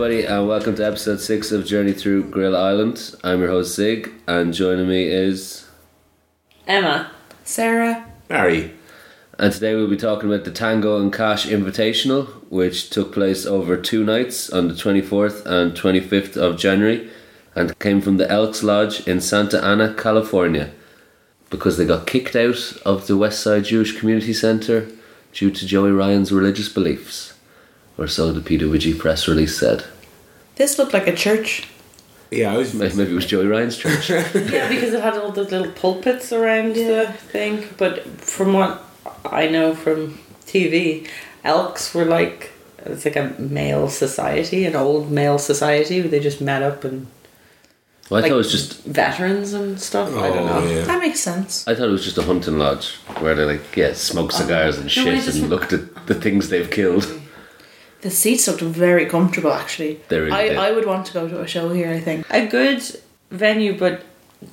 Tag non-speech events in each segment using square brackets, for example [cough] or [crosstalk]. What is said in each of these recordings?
everybody, and welcome to episode six of Journey Through Grill Island. I'm your host Sig, and joining me is, Emma. Sarah. Mary. and today we'll be talking about the Tango and Cash Invitational, which took place over two nights on the 24th and 25th of January, and came from the Elks Lodge in Santa Ana, California, because they got kicked out of the West Side Jewish Community Center due to Joey Ryan's religious beliefs, or so the PWG press release said. This looked like a church. Yeah, I was. Maybe it was Joey Ryan's church. [laughs] Yeah, because it had all those little pulpits around Yeah. the thing. But from what I know from TV, elks were like it's like a male society, an old male society. Where they just met up and Well, I like thought it was just veterans and stuff. I don't Oh, know. yeah. That makes sense. I thought it was just a hunting lodge where they like yeah smoke cigars and No, shit I just- and looked at the things they've killed. The seats looked very comfortable, actually. They really I, did. I would want to go to a show here, I think. A good venue, but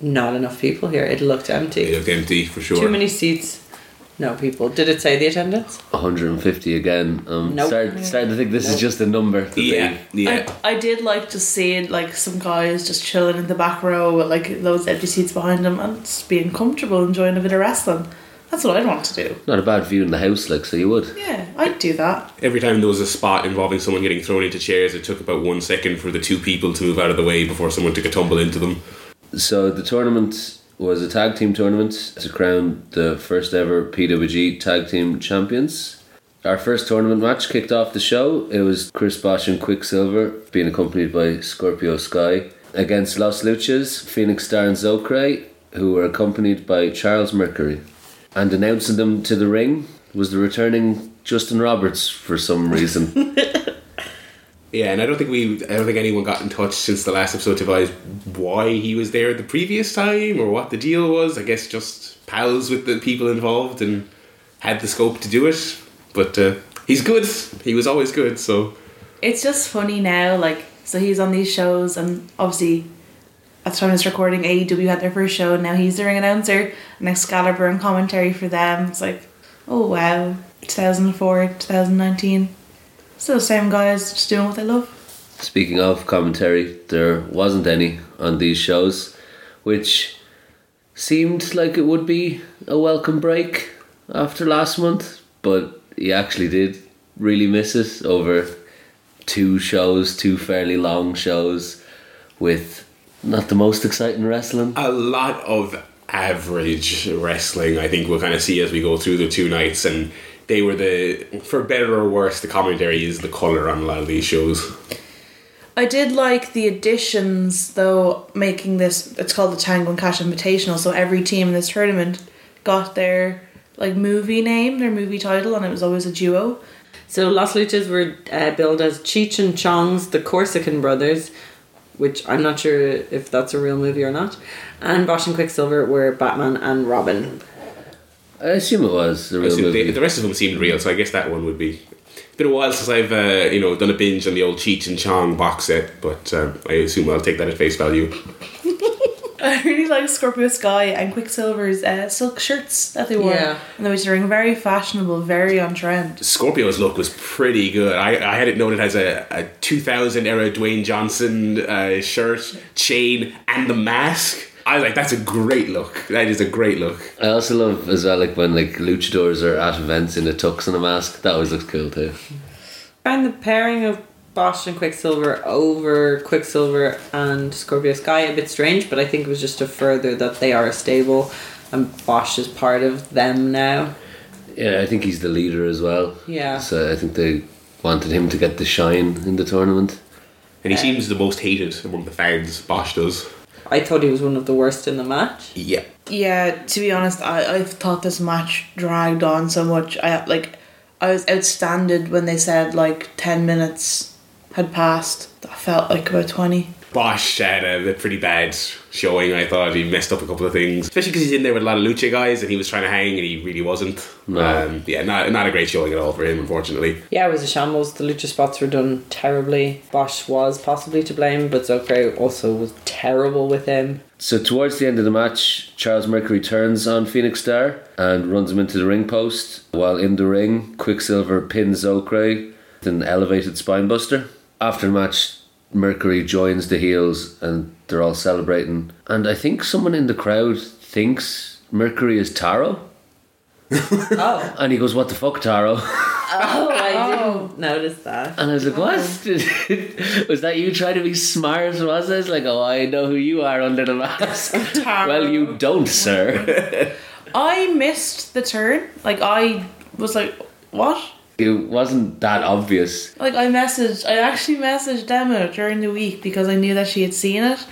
not enough people here. It looked empty. It looked empty for sure. Too many seats. No people. Did it say the attendance? 150 again. Um, Nope. started, started to think this is just a number. that Yeah, yeah. I, I did like to see like some guys just chilling in the back row with like those empty seats behind them and just being comfortable, enjoying a bit of wrestling. That's what I'd want to do. Not a bad view in the house, like so you would. Yeah, I'd do that. Every time there was a spot involving someone getting thrown into chairs, it took about one second for the two people to move out of the way before someone took a tumble into them. So the tournament was a tag team tournament to crown the first ever PWG tag team champions. Our first tournament match kicked off the show. It was Chris Bosh and Quicksilver being accompanied by Scorpio Sky against Los Luchas, Phoenix Star and Zocre, who were accompanied by Charles Mercury. And announcing them to the ring was the returning Justin Roberts for some reason. [laughs] Yeah, and I don't think we, I don't think anyone got in touch since the last episode to advise why he was there the previous time or what the deal was. I guess just pals with the people involved and had the scope to do it. But uh, he's good. He was always good. So It's just funny now, like, so he's on these shows, and obviously, at the time of this recording, AEW had their first show, and now he's the ring announcer, and Excalibur and commentary for them. It's like, oh wow, 2004, 2019. Still the same guys, just doing what they love. Speaking of commentary, there wasn't any on these shows, which seemed like it would be a welcome break after last month, but he actually did really miss it over two shows, two fairly long shows with not the most exciting wrestling. a lot of average wrestling I think we'll kind of see as we go through the two nights and they were the for better or worse the commentary is the color on a lot of these shows I did like the additions, though, making this, it's called the Tango and Cash Invitational, so every team in this tournament got their, like, movie name, their movie title, and it was always a duo. So Los Luchas were uh, billed as Cheech and Chong's The Corsican Brothers, which I'm not sure if that's a real movie or not. And Bosh and Quicksilver were Batman and Robin. I assume it was the real movie. they, the rest of them seemed real so I guess that one would be it's been a while since I've uh, you know done a binge on the old Cheech and Chong box set but um, I assume I'll take that at face value [laughs] I really like Scorpio Sky and Quicksilver's uh, silk shirts that they wore. Yeah. And they were wearing very fashionable, very on trend. Scorpio's look was pretty good. I, I had it noted as a, a 2000 era Dwayne Johnson uh, shirt, chain, and the mask. I was like, that's a great look. That is a great look. I also love as well like when like luchadors are at events in a tux and a mask. That always looks cool too. And the pairing of Bosh and Quicksilver over Quicksilver and Scorpio Sky a bit strange, but I think it was just to further that they are a stable and Bosh is part of them now. Yeah, I think he's the leader as well. Yeah. So I think they wanted him to get the shine in the tournament. And he seems the most hated among the fans, Bosh does. I thought he was one of the worst in the match. Yeah. Yeah, to be honest, I, I've thought this match dragged on so much. I like, I was outstanded when they said like 10 minutes had passed. I felt like about 20. Bosh had a, a pretty bad showing, I thought. He messed up a couple of things. Especially because he's in there with a lot of lucha guys and he was trying to hang and he really wasn't. No. Um, yeah, not, not a great showing at all for him, unfortunately. Yeah, it was a shambles. The lucha spots were done terribly. Bosh was possibly to blame, but Zokre also was terrible with him. So towards the end of the match, Charles Mercury turns on Phoenix Star and runs him into the ring post. While in the ring, Quicksilver pins Zokre with an elevated spinebuster. After the match, Mercury joins the heels and they're all celebrating. And I think someone in the crowd thinks Mercury is Taro. Oh, [laughs] And he goes, What the fuck, Taro? oh, I didn't [laughs] oh. notice that. And I was like, What? Oh. [laughs] was that you trying to be smart? Was it? It's like, Oh, I know who you are under the mask. well, you don't, sir. I missed the turn. Like I was like, what? It wasn't that obvious. Like I messaged, I actually messaged Emma during the week because I knew that she had seen it,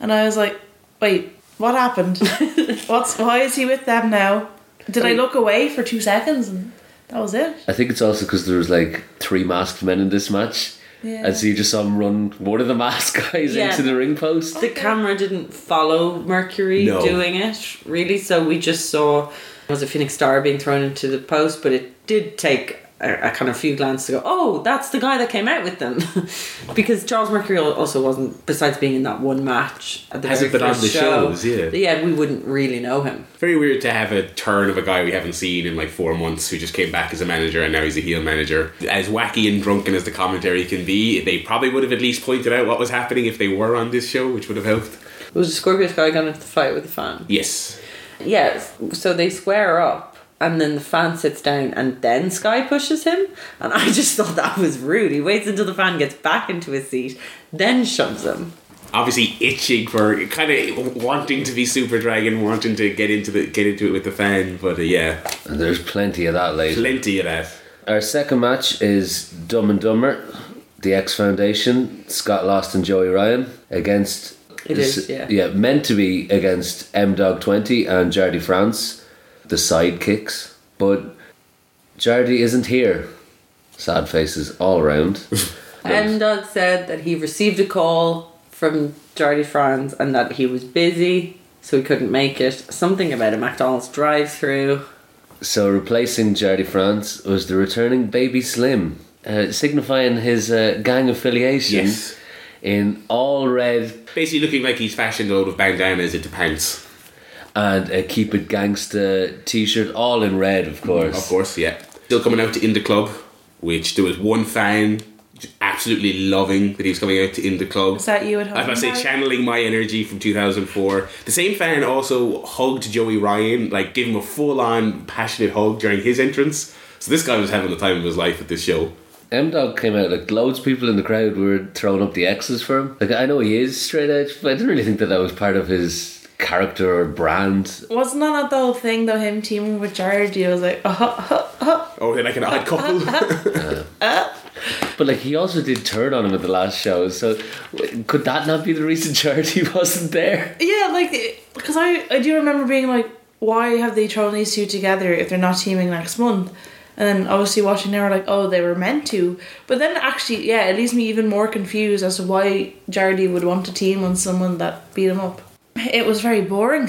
and I was like, wait, what happened? [laughs] What's why is he with them now? Did I look away for two seconds and that was it? I think it's also because there was like three masked men in this match. Yeah. And so you just saw him run one of the masked [laughs] guys Yeah. into the ring post. The camera didn't follow Mercury No. doing it really, so we just saw was a Phoenix Star being thrown into the post, but it did take a, a kind of few glances to go, oh, that's the guy that came out with them, [laughs] because Charles Mercury also wasn't. Besides being in that one match at the Hasn't been on the show, shows, yeah. yeah, we wouldn't really know him. Very weird to have a turn of a guy we haven't seen in like four months who just came back as a manager and now he's a heel manager. As wacky and drunken as the commentary can be, they probably would have at least pointed out what was happening if they were on this show, which would have helped. Was the Scorpius guy going into the fight with the fan? Yes. Yes. So they square up. And then the fan sits down, and then Sky pushes him. And I just thought that was rude. He waits until the fan gets back into his seat, then shoves him. Obviously itching for kind of wanting to be Super Dragon, wanting to get into the get into it with the fan, but uh, yeah, And there's plenty of that later. plenty of that. Our second match is Dumb and Dumber, the X Foundation, Scott Lost and Joey Ryan against. It is, yeah. Yeah, meant to be against M Dog 20 and Jardi Frantz, the sidekicks. But Jardi isn't here. Sad faces all around. [laughs] And Doug said that he received a call from Jardi Frantz and that he was busy, so he couldn't make it. Something about a McDonald's drive through. So replacing Jardi Frantz was the returning Baby Slim, uh, signifying his uh, gang affiliation Yes. in all red Basically looking like he's fashioned a load of bandanas into pants. And a Keep It Gangster t-shirt, all in red, of course. Of course, yeah. Still coming out to In the Club, which there was one fan absolutely loving that he was coming out to In the Club. Is that you at home? I was about to say channeling my energy from 2004. The same fan also hugged Joey Ryan, like gave him a full on passionate hug during his entrance. So this guy was having the time of his life at this show. M Dog came out like loads of people in the crowd were throwing up the X's for him. Like I know he is straight edge, but I didn't really think that that was part of his character or brand. Wasn't that the whole thing though? Him teaming with Jardi, I was like, uh-huh, uh-huh, uh-huh. oh, oh, oh. Oh, they're like an odd couple. [laughs] Uh, but like he also did turn on him at the last show, so could that not be the reason [laughs] Charity wasn't there? yeah, like because I I do remember being like, why have they thrown these two together if they're not teaming next month? And then obviously watching they were like, oh, they were meant to. But then actually, yeah, it leaves me even more confused as to why Jardi would want to team on someone that beat him up. It was very boring.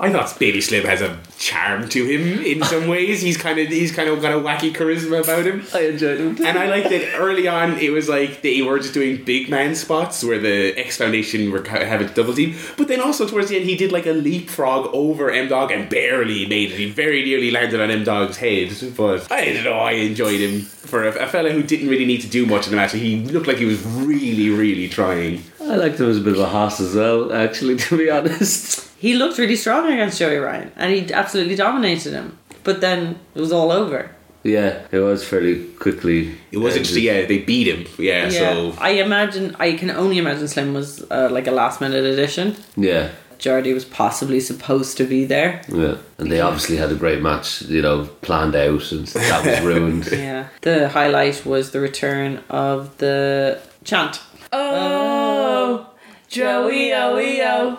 I thought Baby Slim has a charm to him in some ways. He's kind of he's kind of got a wacky charisma about him. I enjoyed him. And I liked that early on it was like they were just doing big man spots where the X Foundation were ca- having a double team. But then also towards the end he did like a leapfrog over M Dog and barely made it. He very nearly landed on M Dog's head. But I don't know, I enjoyed him for a, a fella who didn't really need to do much in the match. He looked like he was really, really trying. I liked him as a bit of a hoss as well, actually, [laughs] to be honest. He looked really strong against Joey Ryan, and he absolutely dominated him. But then it was all over. Yeah, it was fairly quickly. It wasn't just, yeah, they beat him. Yeah, so. I imagine, I can only imagine Slim was uh, like a last minute addition. Yeah, Jardi was possibly supposed to be there. yeah. And they obviously had a great match, you know, planned out, and that was [laughs] ruined. Yeah. The highlight was the return of the chant. Oh, Joey, oh, oh.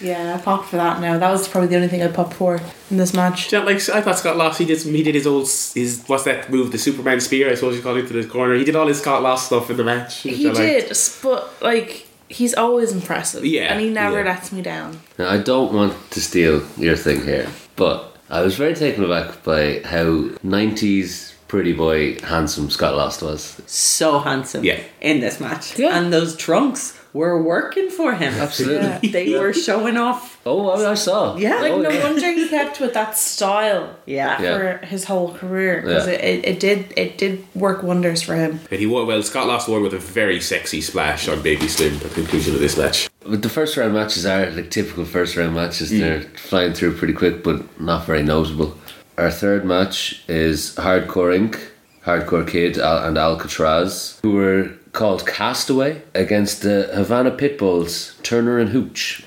Yeah, I popped for that now. That was probably the only thing I popped for in this match. Do you know, like I thought Scott Lost he did some, he did his old his what's that move the Superman spear I suppose you call it to the corner he did all his Scott Lost stuff in the match which He I liked. did, but like he's always impressive. Yeah, and he never yeah. lets me down. Now, I don't want to steal your thing here, but I was very taken aback by how 90s pretty boy, handsome Scott Lost was. So handsome Yeah. in this match. Yeah. And those trunks were working for him. Absolutely. They were showing off. Oh, I, I saw. Yeah. Like oh, no yeah. wonder he kept with that style Yeah. Yeah. for his whole career because Yeah. it, it, it did it did work wonders for him. And he won, well, Scott lost won with a very sexy splash on Baby Slim at the conclusion of this match. But the first round matches are like typical first round matches. Mm. They're flying through pretty quick, but not very notable. Our third match is Hardcore Inc., Hardcore Kid and Alcatraz, who were called Castaway against the Havana Pitbulls, Turner and Hooch.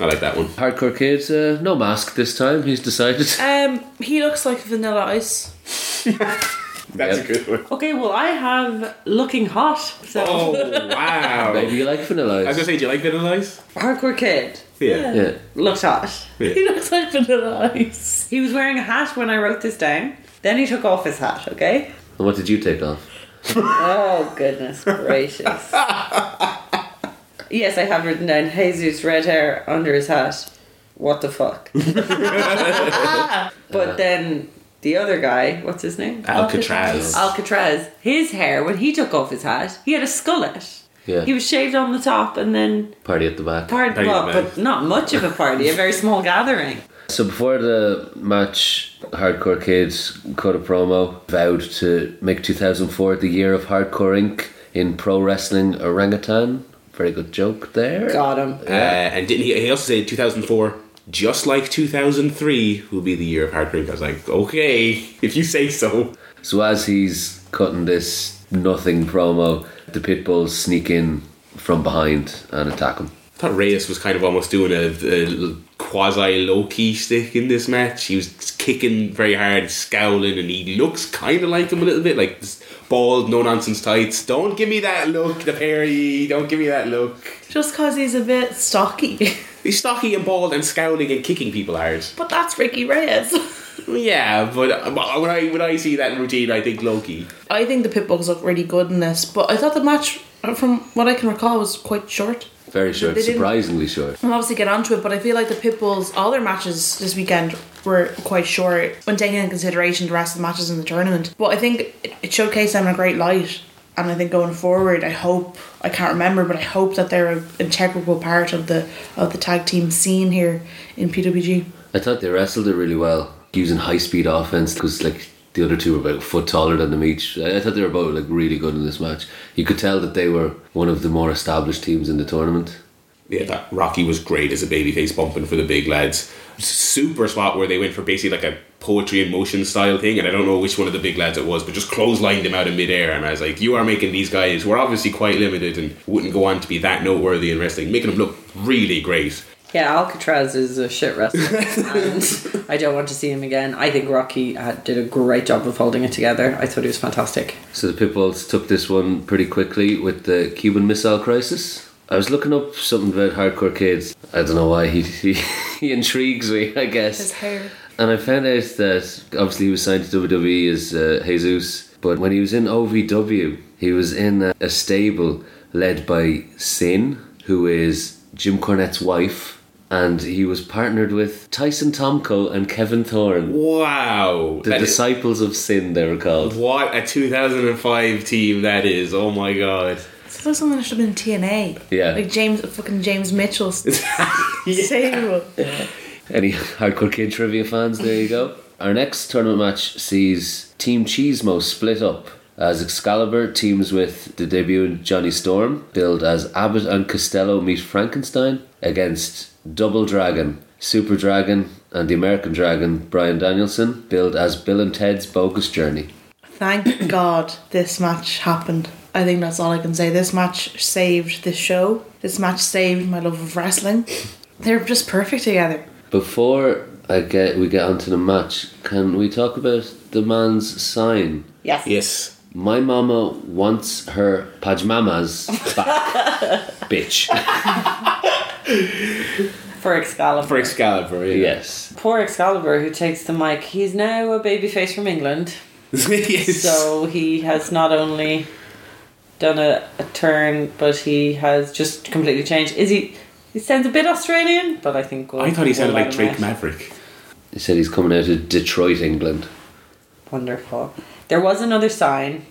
I like that one. Hardcore Kid, uh, no mask this time. He's decided. [laughs] Um, he looks like Vanilla Ice. [laughs] That's Yep. a good one. Okay, well, I have looking hot. So, Oh, wow. [laughs] Maybe you like Vanilla I was Ice. going to say, do you like Vanilla Ice? hardcore kid Yeah. Yeah. looked hot. Yeah. He looks like Vanilla Ice. He was wearing a hat when I wrote this down. Then he took off his hat, okay? And what did you take off? Oh, goodness gracious. [laughs] yes, I have written down Jesus red hair under his hat. What the fuck? [laughs] but then the other guy, what's his name? Alcatraz. Alcatraz. His hair, when he took off his hat, he had a skullet. Yeah. He was shaved on the top and then Party at the back. part Party well, at the back. but not much of a party, a very small gathering. [laughs] So before the match, Hardcore Kids cut a promo, vowed to make 2004 the year of Hardcore Inc. in pro wrestling orangutan. Very good joke there. Got him. Uh, and didn't he? He also said 2004, just like 2003, will be the year of Hard Drink. I was like, okay, if you say so. So as he's cutting this nothing promo, the Pitbulls sneak in from behind and attack him. I thought Reyes was kind of almost doing a, a quasi Low Ki stick in this match. He was kicking very hard, scowling, and he looks kind of like him a little bit, like bald, no nonsense tights. Don't give me that look, the Perry. Don't give me that look. Just because he's a bit stocky. [laughs] He's stocky and bald and scowling and kicking people hard. but that's Ricky Reyes. [laughs] Yeah, but when I when I see that routine, I think Low Ki. I think the Pitbulls look really good in this, but I thought the match, from what I can recall, was quite short. Very short, surprisingly short. We'll obviously get onto it, but I feel like the Pitbulls, all their matches this weekend were quite short when taking into consideration the rest of the matches in the tournament. But I think it, it showcased them in a great light. And I think going forward, I hope I can't remember, but I hope that they're an integral part of the of the tag team scene here in PWG. I thought they wrestled it really well, using high speed offense because like the other two were about a foot taller than them each. I thought they were both like really good in this match. You could tell that they were one of the more established teams in the tournament. Yeah, that Rocky was great as a babyface bumping for the big lads. Super spot where they went for basically like a poetry in motion style thing, and I don't know which one of the big lads it was, but just clotheslined him out of midair. And I was like, you are making these guys who are obviously quite limited and wouldn't go on to be that noteworthy in wrestling, making them look really great. Yeah, Alcatraz is a shit wrestler, [laughs] and I don't want to see him again. I think Rocky uh, did a great job of holding it together. I thought he was fantastic. So the Pitbulls took this one pretty quickly with the Cuban Missile Crisis. I was looking up something about Hardcore Kids. I don't know why he he, [laughs] he intrigues me. I guess. His hair. And I found out that obviously he was signed to WWE as uh, Jesus, but when he was in OVW, he was in a, a stable led by Synn, who is Jim Cornette's wife, and he was partnered with Tyson Tomko and Kevin Thorne, Wow. the That is- disciples of Synn. They were called. what a 2005 team that is. Oh my god. It's like something that should have been TNA. Yeah. Like James, fucking James Mitchell's [laughs] stable. Any hardcore kid trivia fans? There you go. Our next tournament match sees Team Chismo split up as Excalibur teams with the debut Johnny Storm, billed as Abbott and Costello meet Frankenstein against Double Dragon, Super Dragon, and the American Dragon Brian Danielson, billed as Bill and Ted's Bogus Journey. Thank [coughs] God this match happened. I think that's all I can say. This match saved this show. This match saved my love of wrestling. They're just perfect together. Before I get we get onto the match, can we talk about the man's sign? Yes. Yes. My mama wants her pajamamas back, [laughs] bitch. [laughs] [laughs] For Excalibur. For Excalibur, yeah. Yes. Poor Excalibur who takes the mic. He's now a babyface from England. [laughs] yes. So he has not only done a, a turn, but he has just completely changed. Is he? He sounds a bit Australian, but I think we'll, I thought he we'll sounded like Drake out. Maverick. He said he's coming out of Detroit, England. Wonderful. There was another sign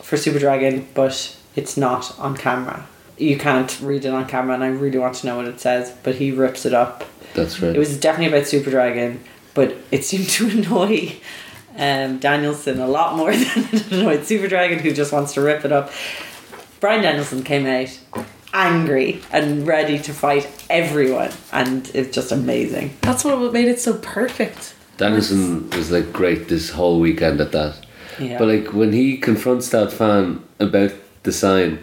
for Super Dragon, but it's not on camera. You can't read it on camera, and I really want to know what it says. But he rips it up. That's right. It was definitely about Super Dragon, but it seemed [laughs] to annoy um, Danielson a lot more [laughs] than it annoyed Super Dragon, who just wants to rip it up. Brian Danielson came out angry and ready to fight everyone, and it's just amazing. That's what made it so perfect. Danielson was like great this whole weekend at that. Yeah. But like when he confronts that fan about the sign,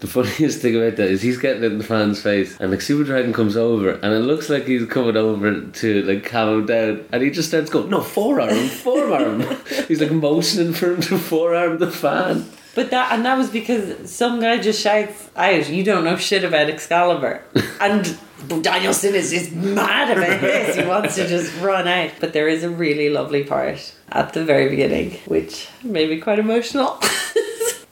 the funniest [laughs] thing about that is he's getting it in the fan's face, and like Super Dragon comes over, and it looks like he's coming over to like calm him down, and he just starts going, "No, forearm, [laughs] forearm." [laughs] he's like motioning for him to forearm the fan. But that and that was because some guy just shouts out, "You don't know shit about Excalibur," and Danielson is is mad about this. He wants to just run out. But there is a really lovely part at the very beginning, which made me quite emotional.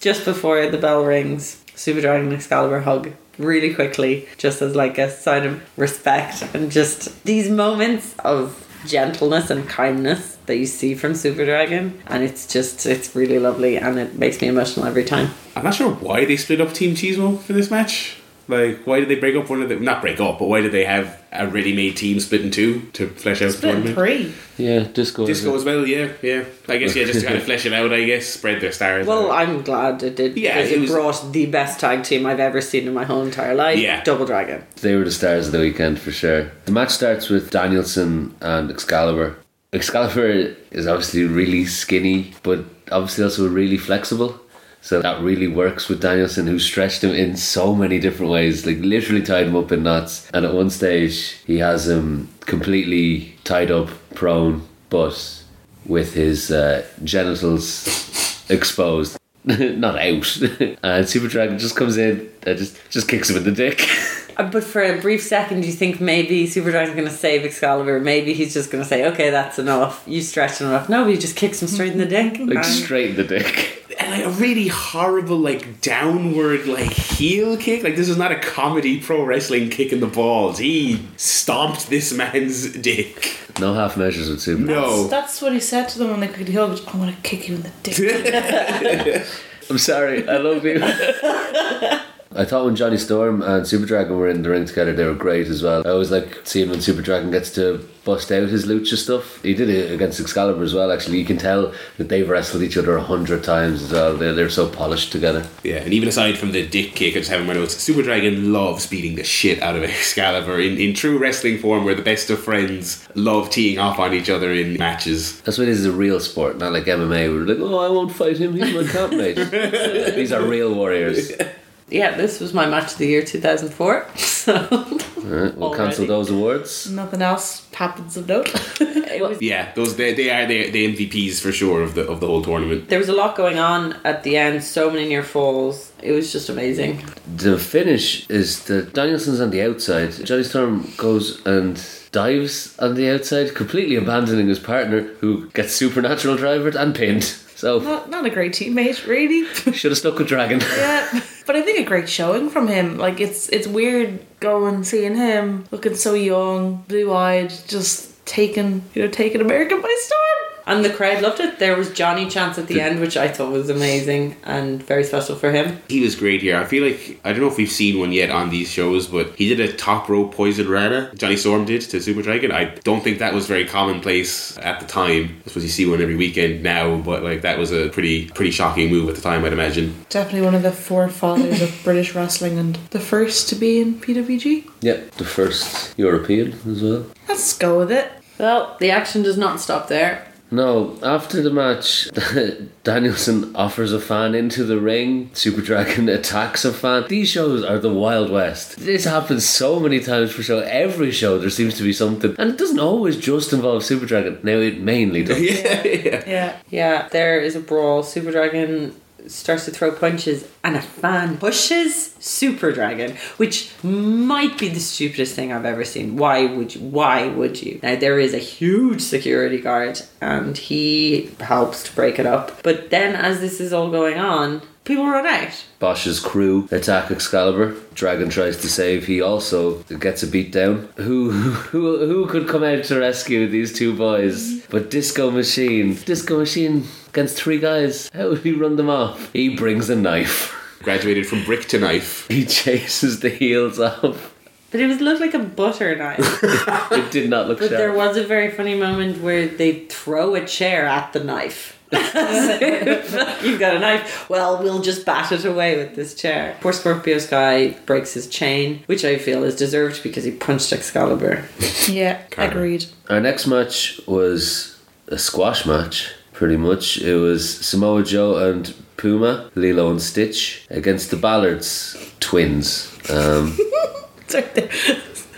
just before the bell rings, Super Dragon Excalibur hug really quickly, just as like a sign of respect, and just these moments of gentleness and kindness that you see from Super Dragon, and it's just it's really lovely, and it makes me emotional every time. I'm not sure why they split up Team Chismo for this match. Like, why did they break up one of the not break up, but why did they have a ready-made team split in two to flesh out the Split in tournament? three. Yeah, disco. Disco as well, yeah, yeah. I guess yeah, just to kind of [laughs] flesh it out. I guess spread their stars. Well, out. I'm glad it did Yeah, because it it, was- brought the best tag team I've ever seen in my whole entire life. Yeah. Double Dragon. They were the stars of the weekend for sure. The match starts with Danielson and Excalibur. Excalibur is obviously really skinny, but obviously also really flexible. So that really works with Danielson, who stretched him in so many different ways, like literally tied him up in knots. And at one stage, he has him completely tied up, prone, but with his uh, genitals exposed, [laughs] not out. [laughs] and Super Dragon just comes in and just just kicks him in the dick. [laughs] Uh, But for a brief second, you think maybe Super Dragon's going to save Excalibur. Maybe he's just going to say, "Okay, that's enough. You stretched him enough." No, he just kicks him straight in the dick. like And- straight in the dick. and like a really horrible like downward like heel kick. Like this is not a comedy pro wrestling kick in the balls. He stomped this man's dick. No half measures with Super. No. That's what he said to them when they quickly hugged. I'm gonna kick you in the dick. [laughs] [laughs] I'm sorry, I love you. [laughs] I thought when Johnny Storm and Super Dragon were in the ring together, they were great as well. I always like seeing when Super Dragon gets to bust out his lucha stuff. He did it against Excalibur as well. Actually, you can tell that they've wrestled each other a hundred times as well. They're, they're so polished together. Yeah, and even aside from the dick kick, I just have in my notes. Super Dragon loves beating the shit out of [laughs] Excalibur in, in true wrestling form, where the best of friends love teeing off on each other in matches. That's why this is a real sport, not like MMA. We're like, oh, I won't fight him. He's my campmate. [laughs] These are real warriors. [laughs] yeah, this was my match of the year 2004. [laughs] So All right, we'll cancel those awards. Nothing else happens of note. [laughs] was Yeah, those they, they are the, the MVPs for sure of the of the whole tournament. there was a lot going on at the end. So many near falls. It was just amazing. The finish is that Danielson's on the outside. Johnny Storm goes and dives on the outside, completely abandoning his partner, who gets supernatural drivered and pinned. So not, not a great teammate, really. [laughs] should have stuck with Dragon. yeah, but I think a great showing from him. Like it's it's weird going seeing him looking so young, blue eyed, just taking you know taking America by storm. And the crowd loved it. There was Johnny Chance at the end, which I thought was amazing and very special for him. He was great here. I feel like I don't know if we've seen one yet on these shows, but he did a top rope poison rana. Johnny Storm did to Super Dragon. I don't think that was very commonplace at the time. I suppose you see one every weekend now, but like that was a pretty pretty shocking move at the time. I'd imagine. Definitely one of the forefathers of British wrestling and the first to be in PWG. Yep, the first European as well. Let's go with it. Well, the action does not stop there. No, after the match, [laughs] Danielson offers a fan into the ring. Super Dragon [laughs] attacks a fan. These shows are the Wild West. This happens so many times for show. Every show there seems to be something, and it doesn't always just involve Super Dragon. Now it mainly does. yeah, yeah. Yeah. Yeah, there is a brawl. Super Dragon starts to throw punches, and a fan pushes Super Dragon, which might be the stupidest thing I've ever seen. Why would you? Why would you? Now there is a huge security guard, and he helps to break it up. But then, as this is all going on. People run out. Bosh's crew attack Excalibur. Dragon tries to save. He also gets a beat down. Who who who could come out to rescue these two boys? But Disco Machine. Disco Machine against three guys. How would he run them off? He brings a knife. Graduated from brick to knife. [laughs] He chases the heels off. But it was looked like a butter knife. [laughs] It did not look but sharp. there was a very funny moment where they throw a chair at the knife. [laughs] You've got a knife. Well, we'll just bat it away with this chair. Poor Scorpio Sky breaks his chain, which I feel is deserved because he punched Excalibur. Yeah, Carter. agreed. Our next match was a squash match, pretty much. It was Samoa Joe and Puma, Lilo and Stitch, against the Ballards, twins. Um, [laughs] Sorry, they're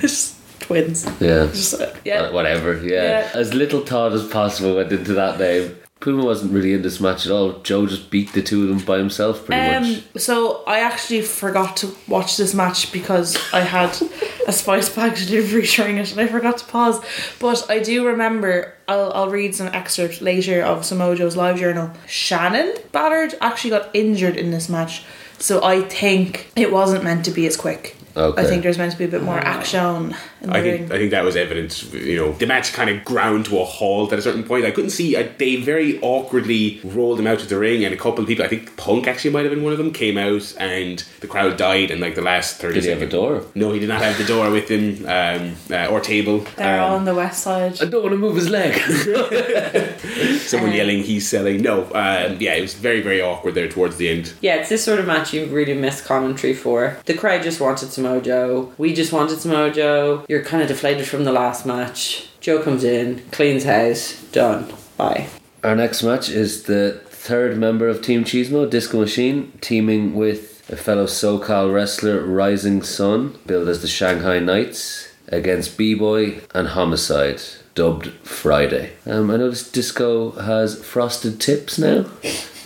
just twins. yeah. Just, uh, Uh, yeah. whatever, yeah. Yeah. As little thought as possible went into that name. Puma wasn't really in this match at all. Joe just beat the two of them by himself, pretty Um, much. so I actually forgot to watch this match because I had a spice bag delivery [laughs] during it and I forgot to pause. But I do remember I'll I'll read some excerpt later of Samoa Joe's live journal. Shannon Ballard actually got injured in this match. So I think it wasn't meant to be as quick. Okay. I think there's meant to be a bit more action in the I ring. think I think that was evidence. You know, the match kind of ground to a halt at a certain point. I couldn't see. I, they very awkwardly rolled him out of the ring, and a couple of people, I think Punk actually might have been one of them, came out, and the crowd died in like the last thirty Did he have a door? No, he did not have the door with him um, uh, or table. They're Um, on the west side. I don't want to move his leg. [laughs] someone yelling, "He's selling." No, um, yeah, it was very very awkward there towards the end. Yeah, it's this sort of match you really miss commentary for. The crowd just wanted Samoa Joe. We just wanted some mojo. You're kind of deflated from the last match. Joe comes in, cleans house, done. Bye. Our next match is the third member of Team Chismo, Disco Machine, teaming with a fellow SoCal wrestler, Rising Sun, billed as the Shanghai Knights, against B-Boy and Homicide, dubbed Friday. Um, I noticed Disco has frosted tips now.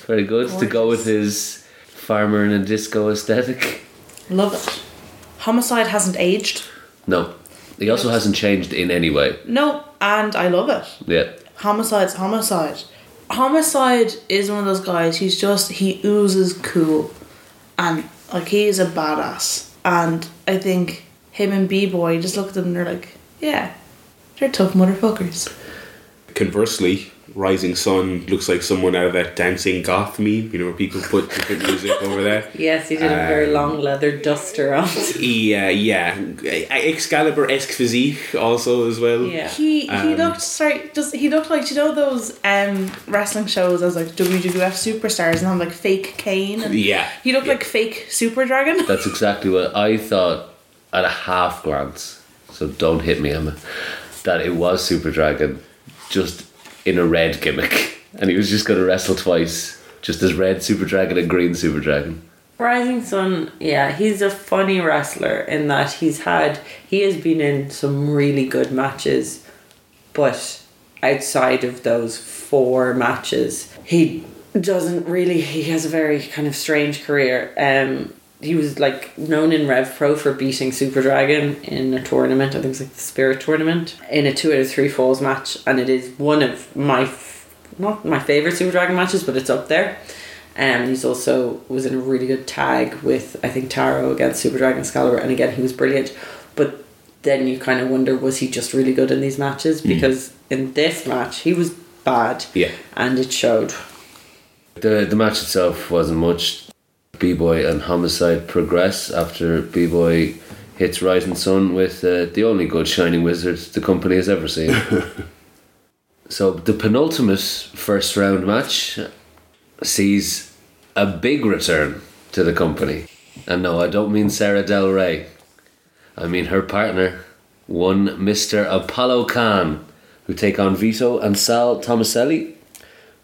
Very good to go with his farmer in a disco aesthetic. Love it. Homicide hasn't aged. No, he also hasn't changed in any way. No, and I love it. Yeah. Homicide's homicide. Homicide is one of those guys. He's just he oozes cool, and like he is a badass. And I think him and B Boy just look at them and they're like, yeah, they're tough motherfuckers. Conversely, Rising Sun looks like someone out of that dancing goth meme. You know, where people put different [laughs] music over there. Yes, he did a very Um, long leather duster on. Yeah, yeah, Excalibur esque physique also as well. Yeah. He he Um, looked sorry. Just he looked like you know those um wrestling shows as like WWF superstars and have like fake Kane and Yeah. he looked like fake Super Dragon. That's exactly what I thought at a half glance. So don't hit me, Emma. That it was Super Dragon, just in a red gimmick, and he was just going to wrestle twice, just as red Super Dragon and green Super Dragon. Rising Sun, yeah, he's a funny wrestler in that he's had he has been in some really good matches, but outside of those four matches, he doesn't really he has a very kind of strange career. Um he was like known in Rev Pro for beating Super Dragon in a tournament, I think it was like the Spirit tournament, in a two out of three falls match, and it is one of my f- not my favorite Super Dragon matches, but it's up there. Um, and he's also was in a really good tag with I think Taro against Super Dragon Excalibur, and again he was brilliant. But then you kind of wonder was he just really good in these matches mm. because in this match he was bad, Yeah. and it showed. The the match itself wasn't much. B Boy and Homicide progress after B Boy hits Rising Sun with uh, the only good Shining Wizard the company has ever seen. [laughs] so the penultimate first round match sees a big return to the company. And no, I don't mean Sarah Del Rey. I mean her partner, one Mr. Apollo Khan, who take on Vito and Sal Tomaselli,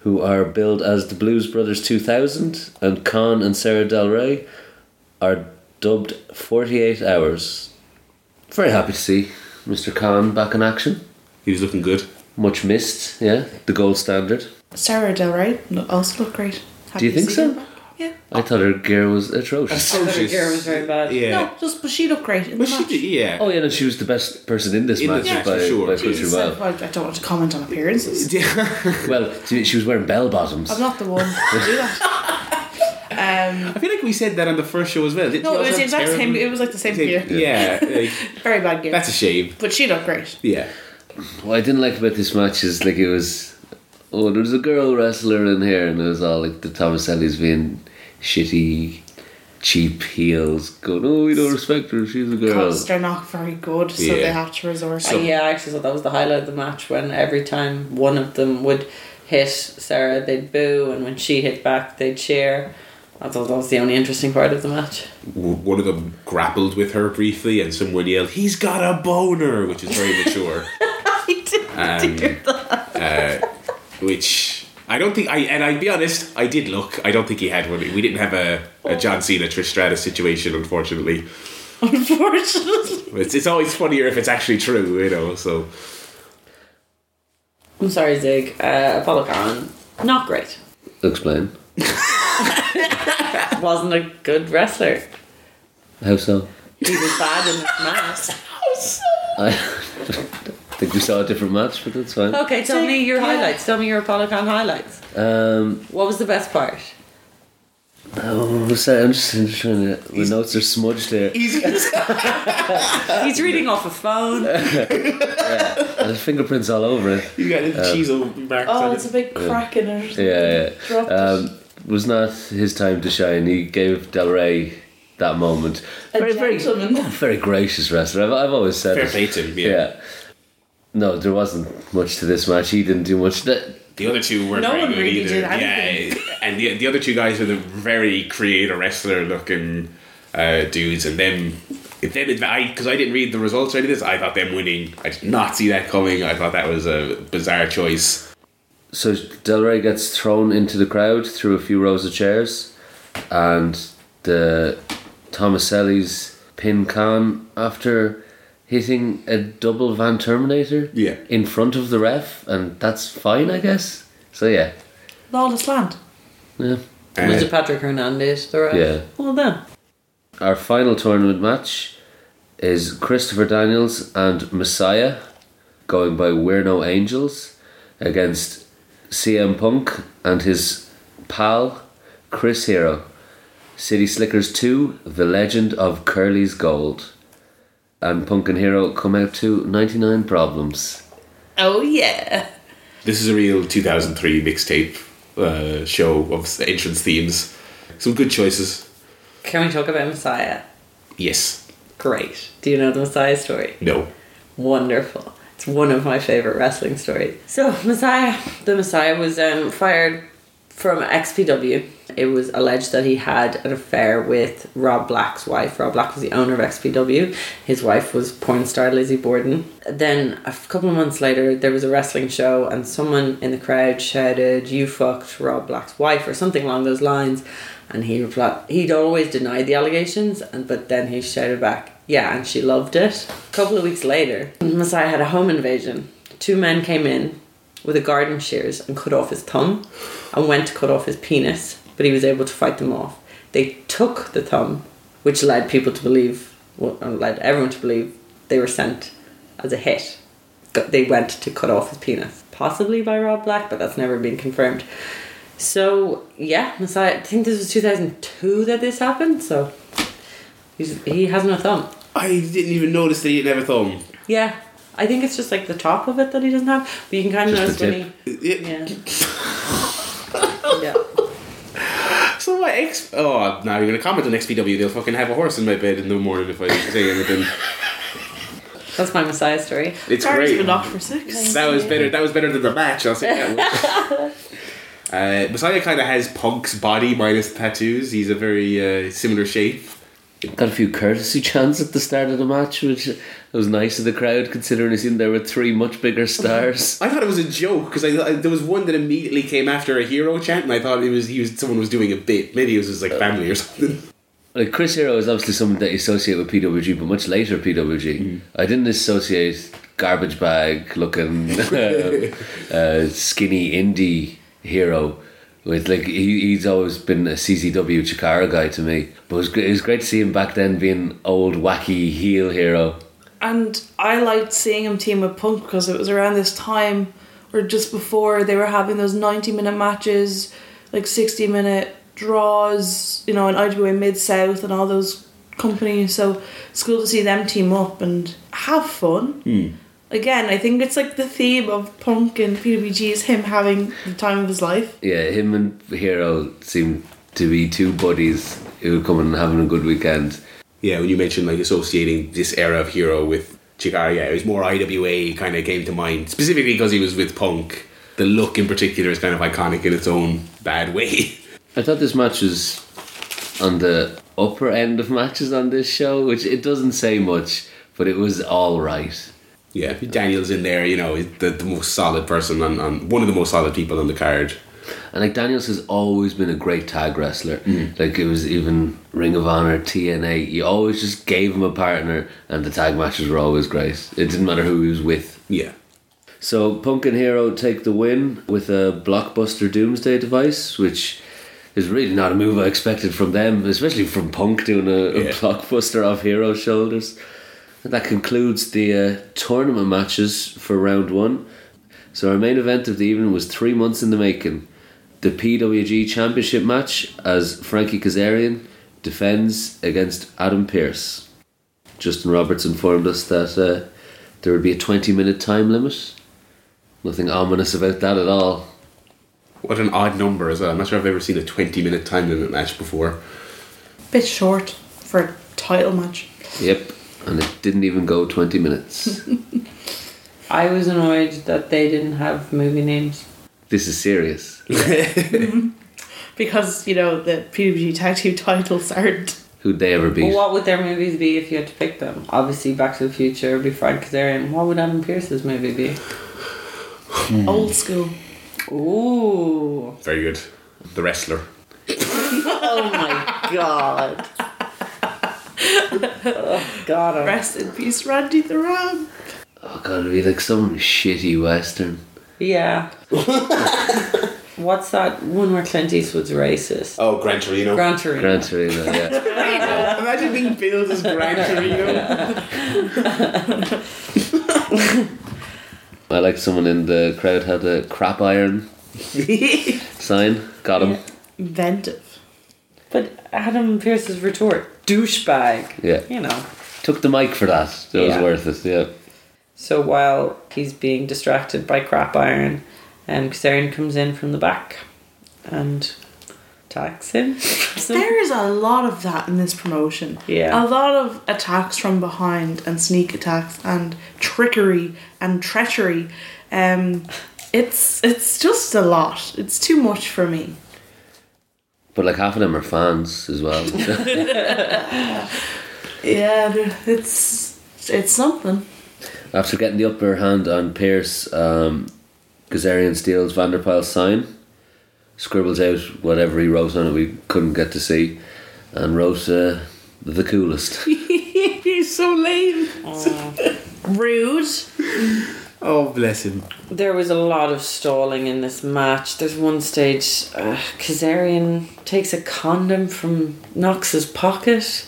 who are billed as the Blues Brothers 2000, and Khan and Sarah Del Rey are dubbed 48 Hours. Very happy to see Mr. Khan back in action. He was looking good. Much missed, yeah, the gold standard. Sarah Del Rey also looked great. Do you think see so? Her back. Yeah. I thought her gear was atrocious. I thought her gear was very bad. Yeah. No, just but she looked great in But the she match. did, yeah. Oh yeah, no, she was the best person in this In match this match, by, for sure. by She country well. Well, I don't want to comment on appearances. [laughs] Well, she she was wearing bell bottoms. I'm not the one [laughs] to do that. Um, I feel like we said that on the first show as well. Didn't no, it also was the have exact same. It was like the same gear. Yeah, [laughs] like, Very bad gear. that's a shame. but she looked great. Yeah. What I didn't like about this match is like it was, oh, there's a girl wrestler in here, and it was all like the Tomasellis being shitty, cheap heels, going, oh, we don't respect her, she's a girl. Because they're not very good, so Yeah. they have to resort. Uh, yeah, I actually thought that was the highlight of the match when every time one of them would hit Sarah, they'd boo, and when she hit back, they'd cheer. I thought that was the only interesting part of the match. W- One of them grappled with her briefly, and someone yelled, "He's got a boner," which is very mature. [laughs] I didn't do that. uh, which I don't think I and I'll be honest, I did look. I don't think he had one. We didn't have a, a John Cena Trish Stratus situation, unfortunately. [laughs] Unfortunately. It's, it's always funnier if it's actually true, you know. So I'm sorry, Sig. Uh, Apollo Khan, not great. Explain. [laughs] Wasn't a good wrestler. How so? He was bad in this match. [laughs] I think we saw a different match, but that's fine. Okay, tell me your highlights. Tell me your Apollo Khan highlights. Um, What was the best part? oh, sorry, I'm just, I'm just trying to. My notes are smudged here. easy. [laughs] He's reading off a phone. [laughs] There's fingerprints all over it. you got the cheese marks Oh, on it's a big crack in it. Yeah, yeah. Dropped. Um, was not his time to shine. He gave Del Rey that moment. A very, very, gentleman. [laughs] very gracious wrestler. I've, I've always said Fair it. play to him. Yeah. Yeah. No, there wasn't much to this match. He didn't do much. That, The other two weren't No very one good really either. did Yeah, anything. and the the other two guys were the very creator wrestler looking uh, dudes, and them. If them, I because I didn't read the results or any of this, I thought them winning. I did not see that coming. I thought that was a bizarre choice. so Del Rey gets thrown into the crowd through a few rows of chairs, and the Tomaselli's pin Khan after hitting a double Van Terminator Yeah. in front of the ref, and that's fine, I guess. So yeah, Lawless land. yeah. Was Uh, it Patrick Hernandez? The ref? Yeah. Well done. Our final tournament match is Christopher Daniels and Messiah going by We're No Angels against CM Punk and his pal Chris Hero. City Slickers 2 The Legend of Curly's Gold. And Punk and Hero come out to 99 Problems. Oh yeah. This is a real 2003 mixtape uh, show of entrance themes. Some good choices. Can we talk about Messiah? Yes. Great. Do you know the Messiah story? No. Wonderful. It's one of my favorite wrestling stories. So, Messiah, the Messiah was um, fired from XPW. It was alleged that he had an affair with Rob Black's wife. Rob Black was the owner of XPW. His wife was porn star Lizzy Borden. Then, a couple of months later, there was a wrestling show, and someone in the crowd shouted, You fucked Rob Black's wife, or something along those lines. And he replied, he'd always denied the allegations, and but then he shouted back, "Yeah," and she loved it. A couple of weeks later, Messiah had a home invasion. Two men came in with a garden shears and cut off his thumb, and went to cut off his penis, but he was able to fight them off. They took the thumb, which led people to believe, well, uh, led everyone to believe they were sent as a hit. They went to cut off his penis, possibly by Rob Black, but that's never been confirmed. So yeah, Messiah. I think this was two thousand two that this happened. So he's, he has no thumb. I didn't even notice that he didn't have a thumb. Yeah, I think it's just like the top of it that he doesn't have. But you can kind of Just notice the when Yeah. he. Yeah. yeah. [laughs] So what? X- oh, now you're gonna comment on XPW. They'll fucking have a horse in my bed in the morning if I say anything. [laughs] That's my Messiah story. It's Sarah's great. been locked for six. That was better. That was better than the match. I'll say that. [laughs] uh, Messiah kind of has Punk's body minus tattoos. He's a very uh, similar shape. Got a few courtesy [laughs] chants at the start of the match, which was nice of the crowd considering he's in there with three much bigger stars. [laughs] I thought it was a joke because I, I there was one that immediately came after a hero chant, and I thought it was he was someone was doing a bit. Maybe it was his like uh, family or something. [laughs] Like Chris Hero is obviously someone that you associate with PWG, but much later PWG. Mm. I didn't associate garbage bag looking uh, uh, skinny indie hero with like he, he's always been a CZW Chikara guy to me. But it was, great, it was great to see him back then being old wacky heel hero. And I liked seeing him team with Punk because it was around this time or just before they were having those 90 minute matches, like 60 minute draws, you know, in IWA Mid South and all those companies. So it's cool to see them team up and have fun. Hmm. Again, I think it's like the theme of Punk and PWG is him having the time of his life. Yeah, him and Hero seem to be two buddies who come and having a good weekend. Yeah, when you mentioned like associating this era of Hero with Chikara, yeah, it was more IWA kind of came to mind specifically because he was with Punk. The look in particular is kind of iconic in its own bad way. [laughs] I thought this match was on the upper end of matches on this show, which it doesn't say much, but it was all right. Yeah, Daniel's in there, you know, he's the, the most solid person on, on one of the most solid people on the card. And like Daniels has always been a great tag wrestler. Mm. Like it was even Ring of Honor, TNA. You always just gave him a partner, and the tag matches were always great. It didn't matter who he was with. Yeah. So Punk and Hero take the win with a blockbuster Doomsday device, which is really not a move I expected from them, especially from Punk doing a, a [laughs] blockbuster off Hero's shoulders. And that concludes the uh, tournament matches for round one. So our main event of the evening was three months in the making. The PWG Championship match as Frankie Kazarian defends against Adam Pearce. Justin Roberts informed us that uh, there would be a 20 minute time limit. Nothing ominous about that at all. What an odd number as well. I'm not sure I've ever seen a 20 minute time limit match before. Bit short for a title match. Yep, and it didn't even go 20 minutes. [laughs] I was annoyed that they didn't have movie names. this is serious. [laughs] [laughs] Because, you know, the PWG tag team titles aren't. Who'd they ever be? Well, what would their movies be if you had to pick them? Obviously, Back to the Future would be Frank Kazarian. What would Adam Pearce's movie be? Hmm. Old school. Ooh. Very good. The wrestler. Oh my god. Oh, god. I'm- Rest in peace, Randy the Ram. Oh god, it'd be like some shitty western. Yeah. What's that one where Clint Eastwood's racist? Oh, Gran Torino. Gran Torino. Gran Torino, yeah. [laughs] Imagine being billed as Gran Torino. [laughs] I like someone in the crowd had a crap iron [laughs] sign. Got him. Inventive. But Adam Pearce's retort, douchebag. Yeah. You know. Took the mic for that. That Yeah. was worth it, yeah. So while he's being distracted by crap iron, um, Kazarian comes in from the back and attacks him. So- [laughs] There is a lot of that in this promotion. Yeah. A lot of attacks from behind and sneak attacks and trickery and treachery. Um, it's it's just a lot. It's too much for me. But like half of them are fans as well. [laughs] [laughs] Yeah, it's it's something. After getting the upper hand on Pearce, um, Kazarian steals Vanderpile's sign, scribbles out whatever he wrote on it we couldn't get to see, and wrote uh, the coolest. [laughs] You're so lame. Rude. Oh, bless him. There was a lot of stalling in this match. There's one stage, uh, Kazarian takes a condom from Knox's pocket,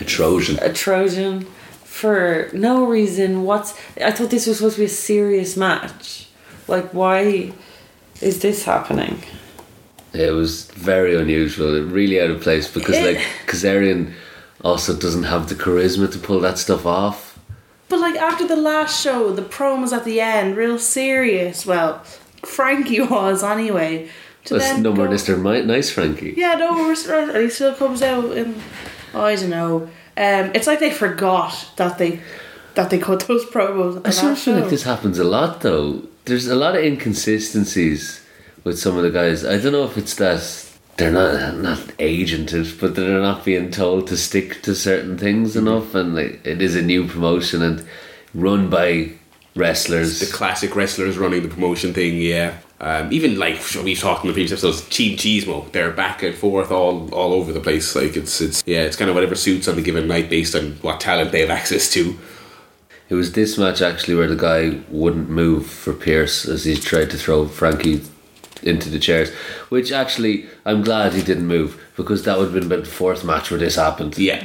A Trojan. a Trojan, for no reason. What's I thought this was supposed to be a serious match. Like, why is this happening? It was very unusual, really out of place because It- like Kazarian also doesn't have the charisma to pull that stuff off. But like after the last show, the promos at the end, real serious. Well, Frankie [laughs] was anyway. To That's no more Mr. Mi- Nice Frankie. Yeah, no, we're, and he still comes out in. Oh, I don't know. Um, it's like they forgot that they that they cut those promos. I sort of feel show. like this happens a lot though. There's a lot of inconsistencies with some of the guys. I don't know if it's that they're not not agented, but they're not being told to stick to certain things enough, and like it is a new promotion and run by wrestlers. The classic wrestlers running the promotion thing, yeah. Um, even like we've talked in the previous episodes, Team Chismo, they're back and forth all all over the place. Like it's it's yeah, it's kind of whatever suits on the given night based on what talent they have access to. It was this match actually where the guy wouldn't move for Pearce as he tried to throw Frankie into the chairs. Which actually, I'm glad he didn't move because that would have been about the fourth match where this happened. Yeah,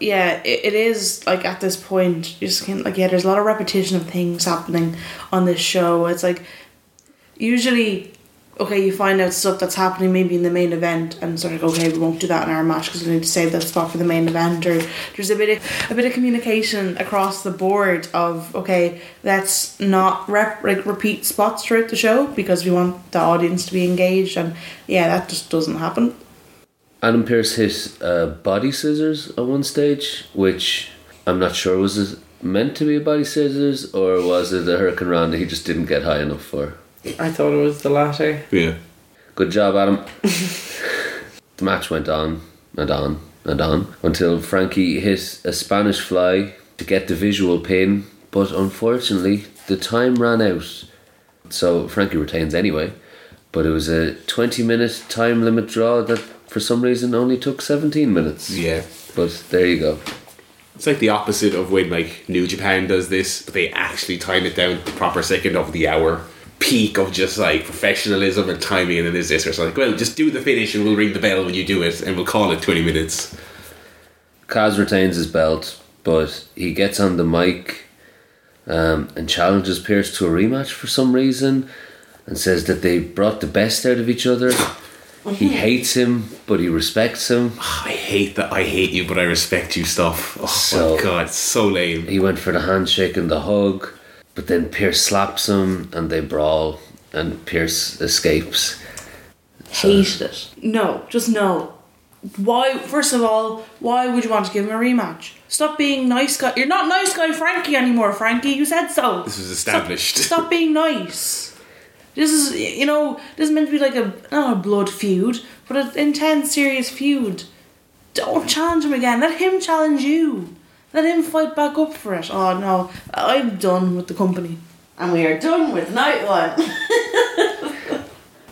yeah, it, it is like at this point, you just can't like yeah. There's a lot of repetition of things happening on this show. It's like usually okay, you find out stuff that's happening maybe in the main event, and sort of okay, we won't do that in our match because we need to save that spot for the main event. Or there's a bit of a bit of communication across the board of okay, let's not rep like repeat spots throughout the show because we want the audience to be engaged, and yeah, that just doesn't happen. Adam Pearce hit uh, body scissors at one stage, which I'm not sure was meant to be a body scissors or was it a Hurricanrana that he just didn't get high enough for. I thought it was the latter. Yeah. Good job, Adam. [laughs] the match went on and on and on until Frankie hit a Spanish fly to get the visual pin, but unfortunately, the time ran out. So Frankie retains anyway, but it was a 20 minute time limit draw that for some reason only took 17 minutes. Yeah. But there you go. It's like the opposite of when like New Japan does this, but they actually time it down the proper second of the hour. Peak of just like professionalism and timing, and then there's this. Or it's like, well, just do the finish, and we'll ring the bell when you do it, and we'll call it twenty minutes. Kaz retains his belt, but he gets on the mic um, and challenges Pearce to a rematch for some reason and says that they brought the best out of each other. He hates him, but he respects him. I hate that. I hate you, but I respect you. Stuff. Oh So- my god, it's so lame. He went for the handshake and the hug, but then Pearce slaps him and they brawl, and Pearce escapes. Hated it. No, just no. Why? First of all, why would you want to give him a rematch? Stop being nice guy. You're not nice guy Frankie anymore, Frankie. You said so. This was established. Stop, stop being nice. This is, you know, this is meant to be like a not a blood feud, but an intense, serious feud. Don't challenge him again. Let him challenge you. Let him fight back up for it. Oh no, I'm done with the company. And we are done with night one. [laughs]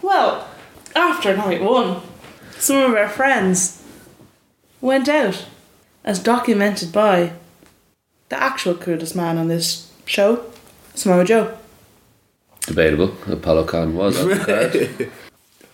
Well, after night one, some of our friends went out, as documented by the actual coolest man on this show, Samoa Joe. Debatable. Apollo Khan was on the card.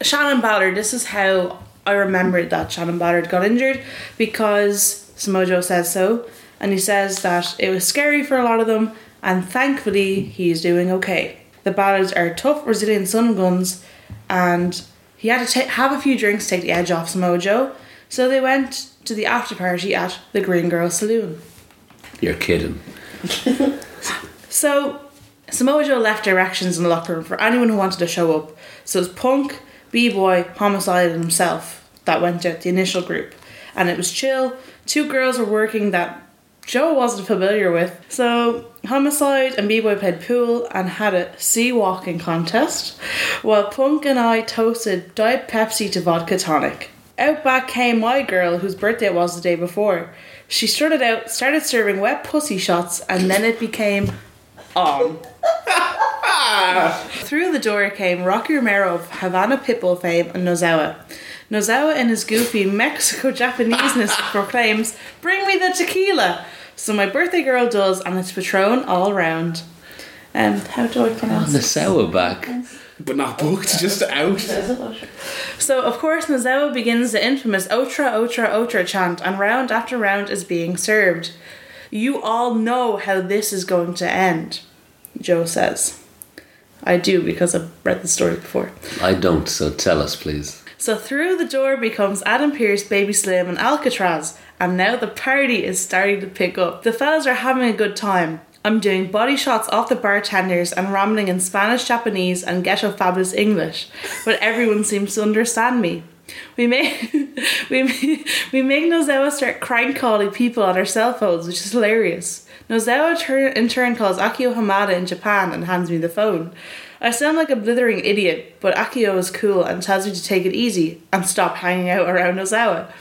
Shannon Ballard, this is how I remembered that Shannon Ballard got injured because Samoa Joe says so, and he says that it was scary for a lot of them, and thankfully he's doing okay. The Ballards are tough, resilient sun guns, and he had to ta- have a few drinks to take the edge off Samoa Joe, so they went to the after party at the Green Girl Saloon. You're kidding. [laughs] So, Samoa Joe left directions in the locker room for anyone who wanted to show up. So it was Punk, B Boy, Homicide, and himself that went out, the initial group. And it was chill. Two girls were working that Joe wasn't familiar with. So, Homicide and B Boy played pool and had a sea walking contest, while Punk and I toasted Diet Pepsi to vodka tonic. Out back came my girl, whose birthday it was the day before. She strutted out, started serving wet pussy shots, and then it became on. [laughs] Through the door came Rocky Romero of Havana Pitbull fame and Nozawa. Nozawa, in his goofy Mexico Japaneseness, proclaims, Bring me the tequila! So my birthday girl does, and it's Patron all round. Um, how do I pronounce The it? sour back. but not booked, just out. So, of course, Nozawa begins the infamous Otra, Otra, Otra chant, and round after round is being served. You all know how this is going to end, Joe says. I do because I've read the story before. I don't, so tell us, please. So through the door becomes Adam Pearce, Baby Slim, and Alcatraz, and now the party is starting to pick up. The fellas are having a good time. I'm doing body shots off the bartenders and rambling in Spanish, Japanese, and ghetto fabulous English, but everyone seems to understand me. We make [laughs] we make, we make Nozawa start crank calling people on our cell phones, which is hilarious. Nozawa in turn calls Akio Hamada in Japan and hands me the phone. I sound like a blithering idiot, but Akio is cool and tells me to take it easy and stop hanging out around Nozawa.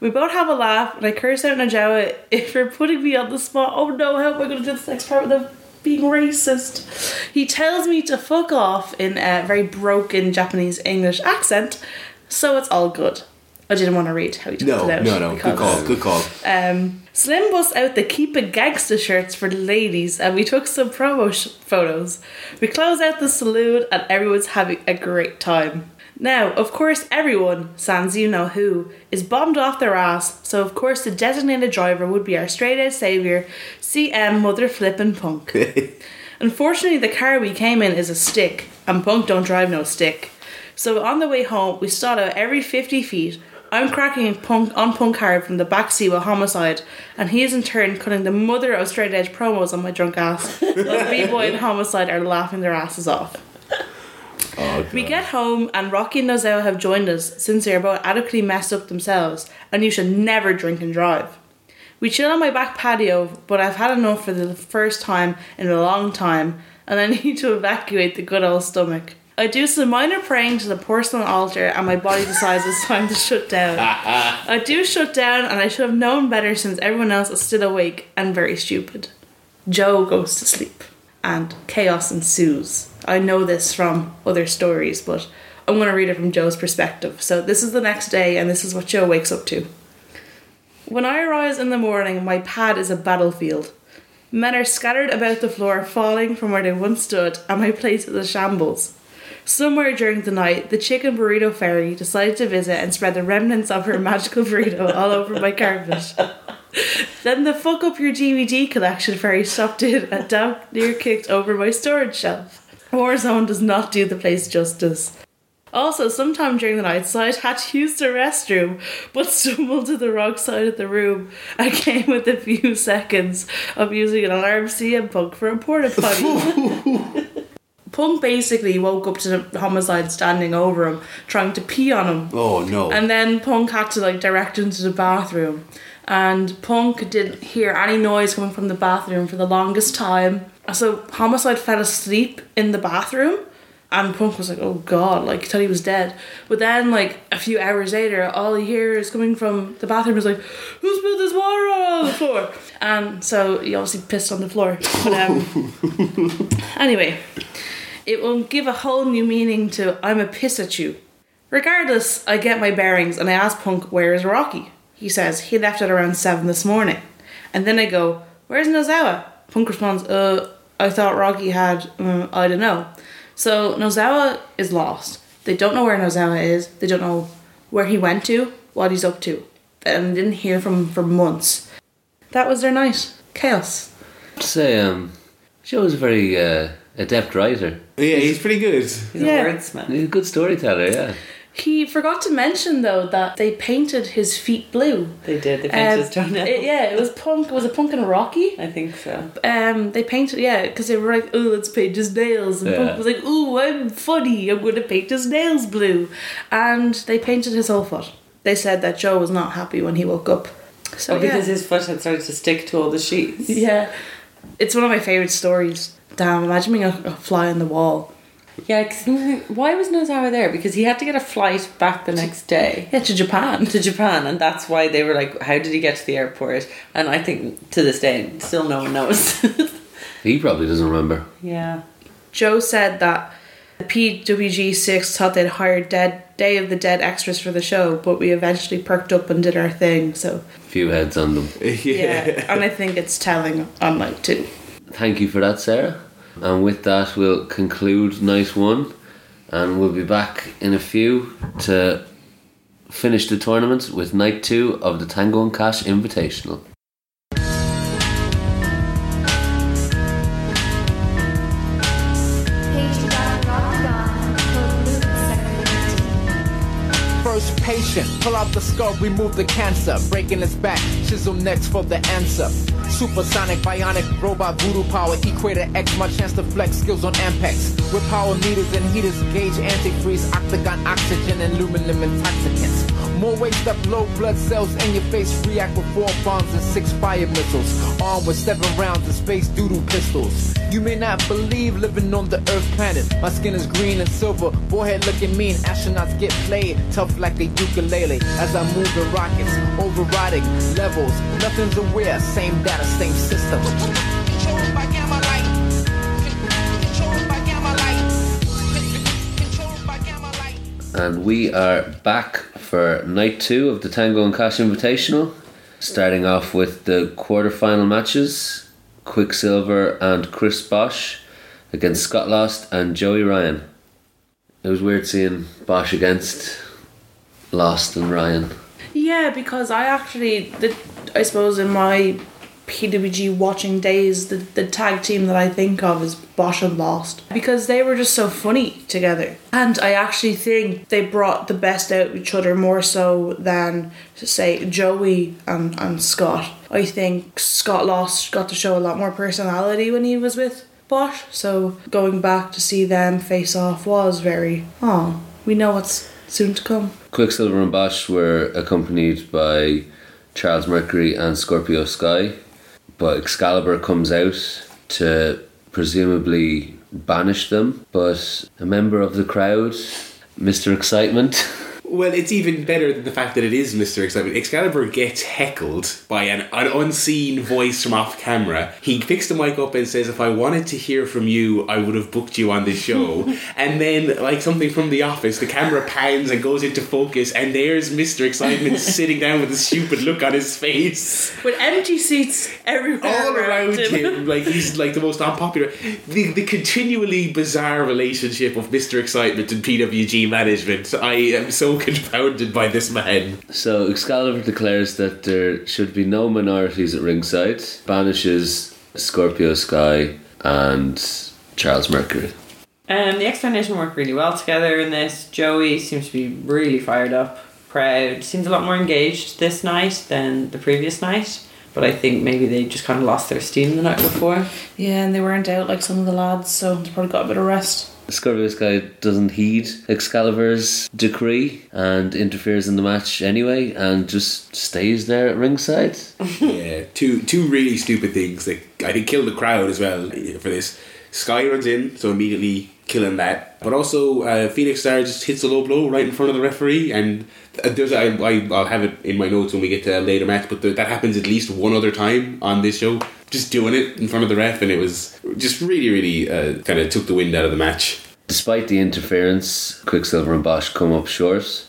We both have a laugh, and I curse out Nozawa if you're putting me on the spot. Oh no, how am I going to do this next part without being racist? He tells me to fuck off in a very broken Japanese English accent, so it's all good. I didn't want to read how he talked No, it out. no, no. Good call. Good call. um, Slim busts out the Keep It Gangsta shirts for the ladies, and we took some promo sh- photos. We close out the saloon, and everyone's having a great time. Now, of course, everyone, sans you know who, is bombed off their ass, so of course the designated driver would be our straight edge saviour, CM Mother Flippin' Punk. [laughs] Unfortunately, the car we came in is a stick, and Punk don't drive no stick. So on the way home, we start out every 50 feet. I'm cracking punk on punk hard from the backseat with homicide, and he is in turn cutting the mother of straight edge promos on my drunk ass. [laughs] While B Boy and homicide are laughing their asses off. Oh, We get home and Rocky and Nozawa have joined us since they are both adequately messed up themselves, and you should never drink and drive. We chill on my back patio, but I've had enough for the first time in a long time, and I [laughs] need to evacuate the good old stomach. I do some minor praying to the porcelain altar, and my body decides it's time to shut down. [laughs] I do shut down, and I should have known better since everyone else is still awake and very stupid. Joe goes to sleep, and chaos ensues. I know this from other stories, but I'm going to read it from Joe's perspective. So, this is the next day, and this is what Joe wakes up to. When I arise in the morning, my pad is a battlefield. Men are scattered about the floor, falling from where they once stood, and my place is a shambles. Somewhere during the night, the chicken burrito fairy decided to visit and spread the remnants of her [laughs] magical burrito all over my carpet. then the fuck up your DVD collection fairy stopped in and damp near kicked over my storage shelf. Warzone does not do the place justice. Also, sometime during the night, Side had to use the restroom, but [laughs] stumbled to the wrong side of the room and came with a few seconds of using an alarm CM Punk for a porta potty. [laughs] Punk basically woke up to the homicide standing over him, trying to pee on him. Oh no. And then Punk had to like direct him to the bathroom. And Punk didn't hear any noise coming from the bathroom for the longest time. So Homicide fell asleep in the bathroom. And Punk was like, oh god, like he thought he was dead. But then like a few hours later, all he hears coming from the bathroom is like, Who spilled this water all on the floor? And so he obviously pissed on the floor. But um [laughs] anyway. It will give a whole new meaning to I'm a piss at you. Regardless, I get my bearings and I ask Punk, where is Rocky? He says, he left at around 7 this morning. And then I go, where's Nozawa? Punk responds, uh, I thought Rocky had, uh, I don't know. So Nozawa is lost. They don't know where Nozawa is. They don't know where he went to, what he's up to. And didn't hear from him for months. That was their night. Chaos. Say, um, Joe was a very uh, adept writer. Yeah, he's pretty good. He's Yeah. a wordsmith. He's a good storyteller, yeah. He forgot to mention though that they painted his feet blue. They did. They painted Um, his toenails. it- yeah, it was punk. Was it punk and Rocky? I think so. Um, they painted yeah, because they were like, "Oh, let's paint his nails," and Yeah. Punk was like, "Oh, I'm funny. I'm going to paint his nails blue," and they painted his whole foot. They said that Joe was not happy when he woke up. So Oh, because yeah. his foot had started to stick to all the sheets. yeah, it's one of my favorite stories. Damn, imagine being a, a fly on the wall. Yeah, 'cause why was Nozawa there? Because he had to get a flight back the next day Yeah, to Japan. to Japan, and that's why they were like, "How did he get to the airport?" And I think to this day, still no one knows. [laughs] He probably doesn't remember. yeah, Joe said that the PWG6 thought they'd hired dead Day of the Dead extras for the show, but we eventually perked up and did our thing. So Few heads on them. yeah, and I think it's telling on night two. Thank you for that, Sarah. And with that, we'll conclude night one, and we'll be back in a few to finish the tournament with night two of the Tango and Cash Invitational. Patient, pull out the skull, remove the cancer. Breaking its back, chisel next for the answer. Supersonic, bionic, robot, voodoo power, equator X, my chance to flex skills on Ampex. With power meters and heaters, gauge antifreeze, octagon, oxygen, and aluminum intoxicants. More waste up, low blood cells in your face, react with four bombs and six fire missiles. Armed with seven rounds of space doodle pistols. You may not believe living on the Earth planet. My skin is green and silver, forehead looking mean. Astronauts get played tough like a ukulele. As I move the rockets, overriding levels. Nothing's aware, same data, same system. And we are back for night two of the Tango and Cash Invitational, starting off with the quarter-final matches: Quicksilver and Chris Bosh against Scott Lost and Joey Ryan. It was weird seeing Bosh against Lost and Ryan. Yeah, because I actually, the, I suppose in my PWG watching days, the, the tag team that I think of is Bosh and Lost because they were just so funny together. And I actually think they brought the best out of each other more so than, say, Joey and, and Scott. I think Scott Lost got to show a lot more personality when he was with Bosh. So going back to see them face off was very, oh, we know what's soon to come. Quicksilver and Bosh were accompanied by Charles Mercury and Scorpio Sky, but Excalibur comes out to presumably banish them. But a member of the crowd, Mr. Excitement, [laughs] Well, it's even better than the fact that it is Mr. Excitement. Excalibur gets heckled by an, an unseen voice from off camera. He picks the mic up and says, If I wanted to hear from you, I would have booked you on this show. [laughs] and then, like something from The Office, the camera pans and goes into focus, and there's Mr. Excitement [laughs] sitting down with a stupid look on his face. With empty seats everywhere all around him. Like he's like the most unpopular. The, the continually bizarre relationship of Mr. Excitement and PWG management. I am so confounded by this man. So Excalibur declares that there should be no minorities at ringside, banishes Scorpio Sky and Charles Mercury. And the X Foundation work really well together in this. Joey seems to be really fired up, proud. Seems a lot more engaged this night than the previous night. But I think maybe they just kind of lost their steam the night before. Yeah, and they weren't out like some of the lads, so they probably got a bit of rest. Scorpio Sky doesn't heed Excalibur's decree and interferes in the match anyway and just stays there at ringside. [laughs] yeah, two two really stupid things that I think kill the crowd as well for this. Sky runs in, so immediately killing that. But also, uh, Phoenix Star just hits a low blow right in front of the referee, and uh, there's I, I I'll have it in my notes when we get to a later match. But that happens at least one other time on this show. Just doing it in front of the ref, and it was just really, really uh, kind of took the wind out of the match. Despite the interference, Quicksilver and Bosh come up short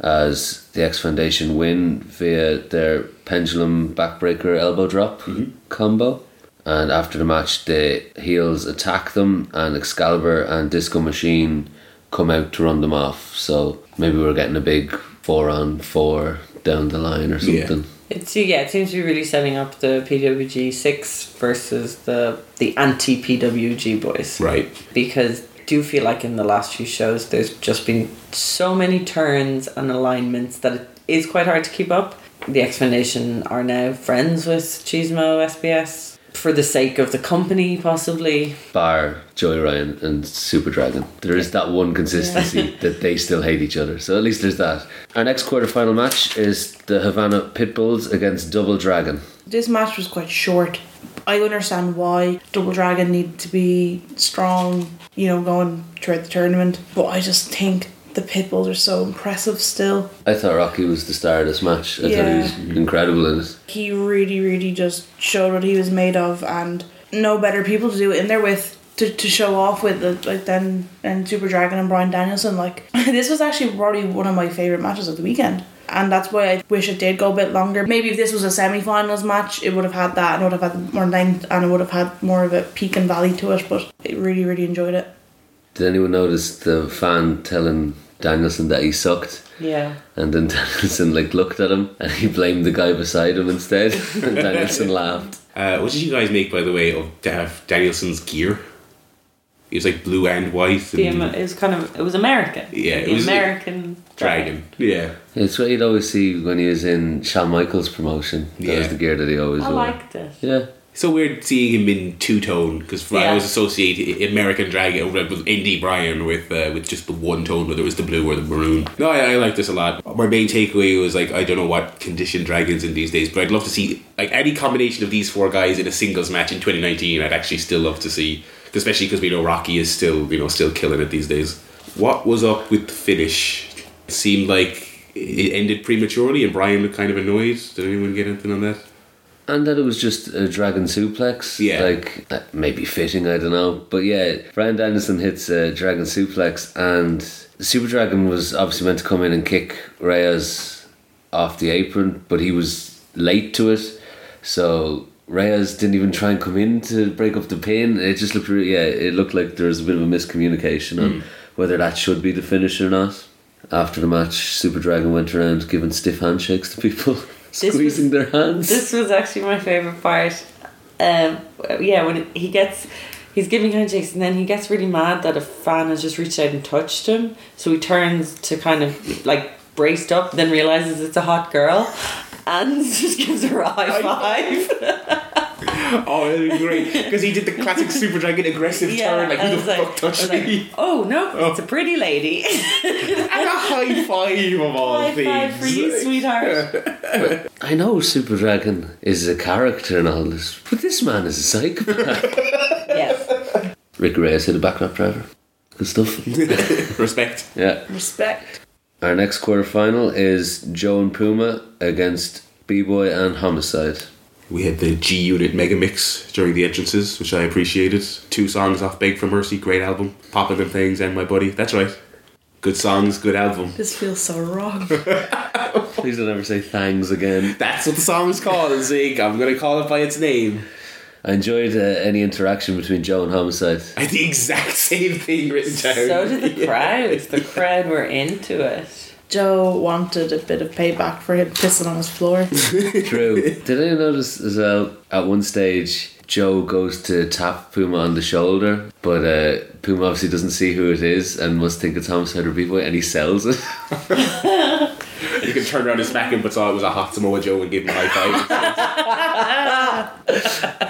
as the X Foundation win via their pendulum backbreaker elbow drop combo. And after the match, the heels attack them, and Excalibur and Disco Machine come out to run them off. So maybe we're getting a big four on four down the line or Yeah. It's yeah, it seems to be really setting up the PWG six versus the the anti PWG boys. Right. Because I do feel like in the last few shows there's just been so many turns and alignments that it is quite hard to keep up. The X Foundation are now friends with Chismo SBS for the sake of the company, possibly. Bar Joey Ryan and Super Dragon. There is that one consistency that they still hate each other. So at least there's that. Our next quarterfinal match is the Havana Pitbulls against Double Dragon. This match was quite short. I understand why Double Dragon needed to be strong, you know, going throughout the tournament, but I just think the Pitbulls are so impressive still. I thought Rocky was the star of this match. I Yeah. thought he was incredible in it. He really, really just showed what he was made of, and no better people to do it in there with. To, to show off with the, like then and Super Dragon and Bryan Danielson like [laughs] this was actually probably one of my favorite matches of the weekend and that's why I wish it did go a bit longer. Maybe if this was a semi-finals match, it would have had that and would have had more length and it would have had more of a peak and valley to it. But I really, really enjoyed it. Did anyone notice the fan telling Danielson that he sucked? Yeah. And then [laughs] Danielson like looked at him and he blamed the guy beside him instead. [laughs] and Danielson laughed. Uh, what did you guys make, by the way, of Danielson's gear? It was like blue and white. The, And Am- it was kind of it was American. Yeah, it the was- American dragon. Yeah. It's what you'd always see when he was in Shawn Michaels promotion. That was Yeah. the gear that he always wore. I wore. liked it. Yeah. So weird seeing him in two tone because I always associate American Dragon with Indy Bryan with uh, with just the one tone, whether it was the blue or the maroon. No, I, I like this a lot. My main takeaway was like I don't know what condition Dragons in these days, but I'd love to see like any combination of these four guys in a singles match in 2019. I'd actually still love to see, especially because we know Rocky is still you know still killing it these days. What was up with the finish? It seemed like it ended prematurely, and Bryan looked kind of annoyed. Did anyone get anything on that? And that it was just a dragon suplex. Yeah. Like, maybe fitting, I don't know. But yeah, Bryan Danielson hits a dragon suplex, and Super Dragon was obviously meant to come in and kick Reyes off the apron, but he was late to it. So Reyes didn't even try and come in to break up the pin. It just looked really, yeah, it looked like there was a bit of a miscommunication on hmm. whether that should be the finish or not. After the match, Super Dragon went around giving stiff handshakes to people. [laughs] squeezing their hands. This was actually my favorite part. Um, yeah, when he gets, he's giving handshakes and then he gets really mad that a fan has just reached out and touched him. So he turns to kind of like braced up, then realizes it's a hot girl, and [laughs] just gives her a high five. [laughs] [laughs] Oh, it was great because he did the classic Super Dragon aggressive turn, like who the was fuck touched was like, me? oh no, [laughs] it's a pretty lady. [laughs] and a high five of all high things. five for you, sweetheart. I know Super Dragon is a character and all this, but this man is a psychopath. yes. Rick Reyes hit a backup driver. Good stuff. Respect. Yeah. Respect. Our next quarterfinal is Joe and Puma against B Boy and Homicide. We had the G Unit mega mix during the entrances, which I appreciated. Two songs off Beg for Mercy, great album. Popping them things and my buddy. That's right. Good songs, good album. This feels so wrong. [laughs] Please don't ever say thangs again. That's what the song is called, [laughs] Zeke. I'm gonna call it by its name. I enjoyed uh, any interaction between Joe and Homicide. I [laughs] had the exact same thing written down. So did the crowds. The crowd were into it. Joe wanted a bit of payback for him pissing on his floor. [laughs] True. Did anyone notice as well at one stage Joe goes to tap Puma on the shoulder, but uh, Puma obviously doesn't see who it is and must think it's Homicide or B-Boy and he sells it. [laughs] [laughs] You can turn around and smack him, but saw it was a hot Samoa Joe and give him a high five.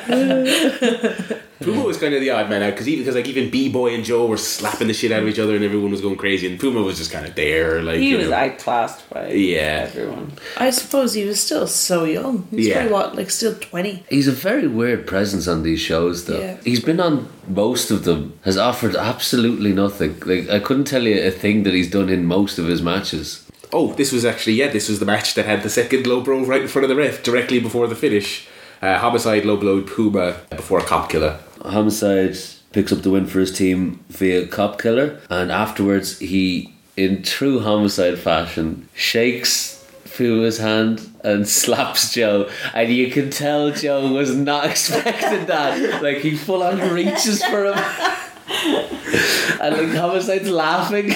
[laughs] Puma was kind of the odd man out because even because like even B Boy and Joe were slapping the shit out of each other and everyone was going crazy and Puma was just kind of there like He you was know. outclassed by Yeah. everyone. I suppose he was still so young. He's Yeah. probably what, like still 20. He's a very weird presence on these shows though. Yeah. He's been on most of them, has offered absolutely nothing. Like I couldn't tell you a thing that he's done in most of his matches. Oh, this was actually yeah, this was the match that had the second low blow right in front of the ref directly before the finish. Uh, homicide low blow Puma before cop killer. Homicide picks up the win for his team via cop killer, and afterwards he, in true homicide fashion, shakes Puma's hand and [laughs] slaps Joe, and you can tell Joe was not [laughs] expecting that. Like he full on reaches for him. [laughs] and like homicide's laughing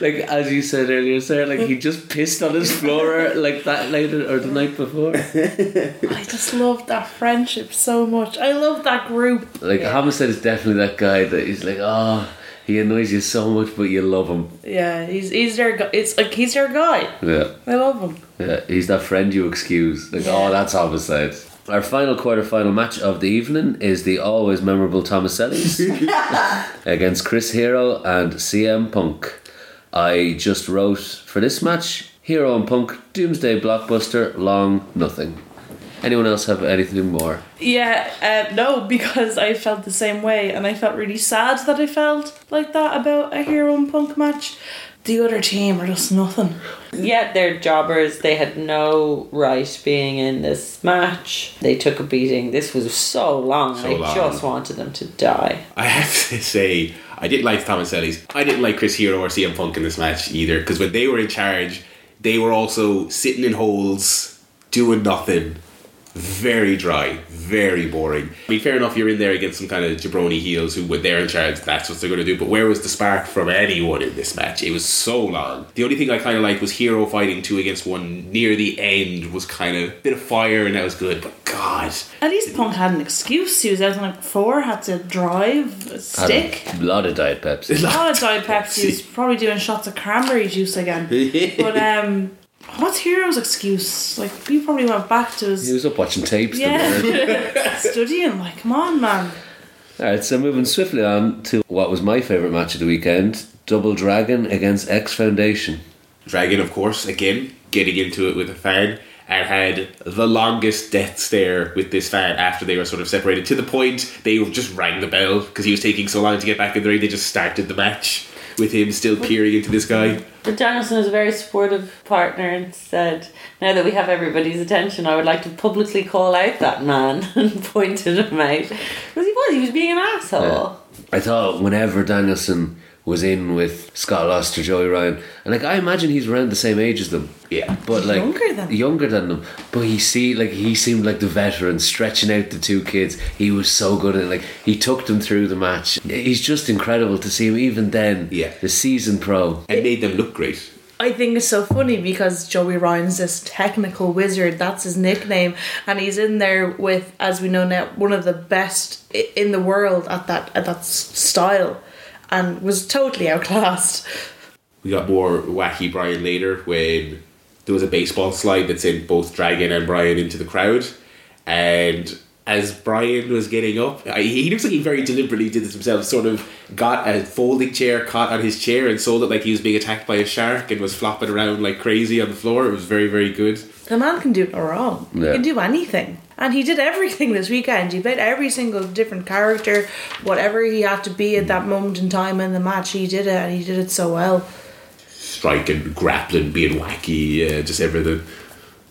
like as you said earlier sir like he just pissed on his floor like that night or the night before I just love that friendship so much. I love that group. Like Homicide is definitely that guy that he's like, oh, he annoys you so much, but you love him. Yeah, he's he's their guy. It's like he's your guy. Yeah, I love him. yeah. He's that friend you excuse. Like, oh, Yeah. oh, that's Homicide. Our final quarter-final match of the evening is the always memorable Tomasellis [laughs] against Chris Hero and CM Punk. I just wrote for this match: Hero and Punk, Doomsday blockbuster, long nothing. Anyone else have anything more? Yeah, uh, no, because I felt the same way, and I felt really sad that I felt like that about a hero and punk match. The other team are just nothing. Yeah, they're jobbers. They had no right being in this match. They took a beating. This was so long. So I long. just wanted them to die. I have to say, I didn't like Tomasellis. I didn't like Chris Hero or CM Punk in this match either because when they were in charge, they were also sitting in holes, doing nothing. Very dry, very boring. I mean, fair enough, you're in there against some kind of jabroni heels who, when they're in charge, that's what they're going to do. But where was the spark from anyone in this match? It was so long. The only thing I kind of liked was Hero fighting two against one near the end was kind of a bit of fire and that was good. But God, At least Punk had an excuse. He was out the night before, had to drive a stick. Had a lot of Diet Pepsi. A lot of [laughs] Diet Pepsi. He was probably doing shots of cranberry juice again. [laughs] But um, what's Hero's excuse? Like he probably went back to He his was up watching tapes. the other night. yeah [laughs] studying. Like, come on, man. Alright, so moving swiftly on to what was my favourite match of the weekend Double Dragon against X Foundation. Dragon, of course, again, getting into it with a fan and had the longest death stare with this fan after they were sort of separated to the point they just rang the bell because he was taking so long to get back in the ring. They just started the match with him still peering into this guy. But Danielson was a very supportive partner and said, Now that we have everybody's attention, I would like to publicly call out that man [laughs] and pointed him out. Because he was, he was being an asshole. I thought whenever Danielson was in with Scott Lost or Joey Ryan, and like I imagine he's around the same age as them. Yeah. But like Younger than them. younger than them. But he see like he seemed like the veteran stretching out the two kids. He was so good at it. Like he took them through the match. He's just incredible to see him even then. Yeah. The season pro. And made them look great. I think it's so funny because Joey Ryan's this technical wizard. That's his nickname, and he's in there with, as we know now, one of the best in the world at that at that style, and was totally outclassed. We got more wacky Bryan later when there was a baseball slide that sent both Dragon and Bryan into the crowd. And as Bryan was getting up, he looks like he very deliberately did this himself, sort of got a folding chair caught on his chair and sold it like he was being attacked by a shark and was flopping around like crazy on the floor. It was very, very good. The man can do no wrong. Yeah. He can do anything. And he did everything this weekend. He played every single different character, whatever he had to be at that moment in time in the match. He did it, and he did it so well. Striking, grappling, being wacky, uh, just everything.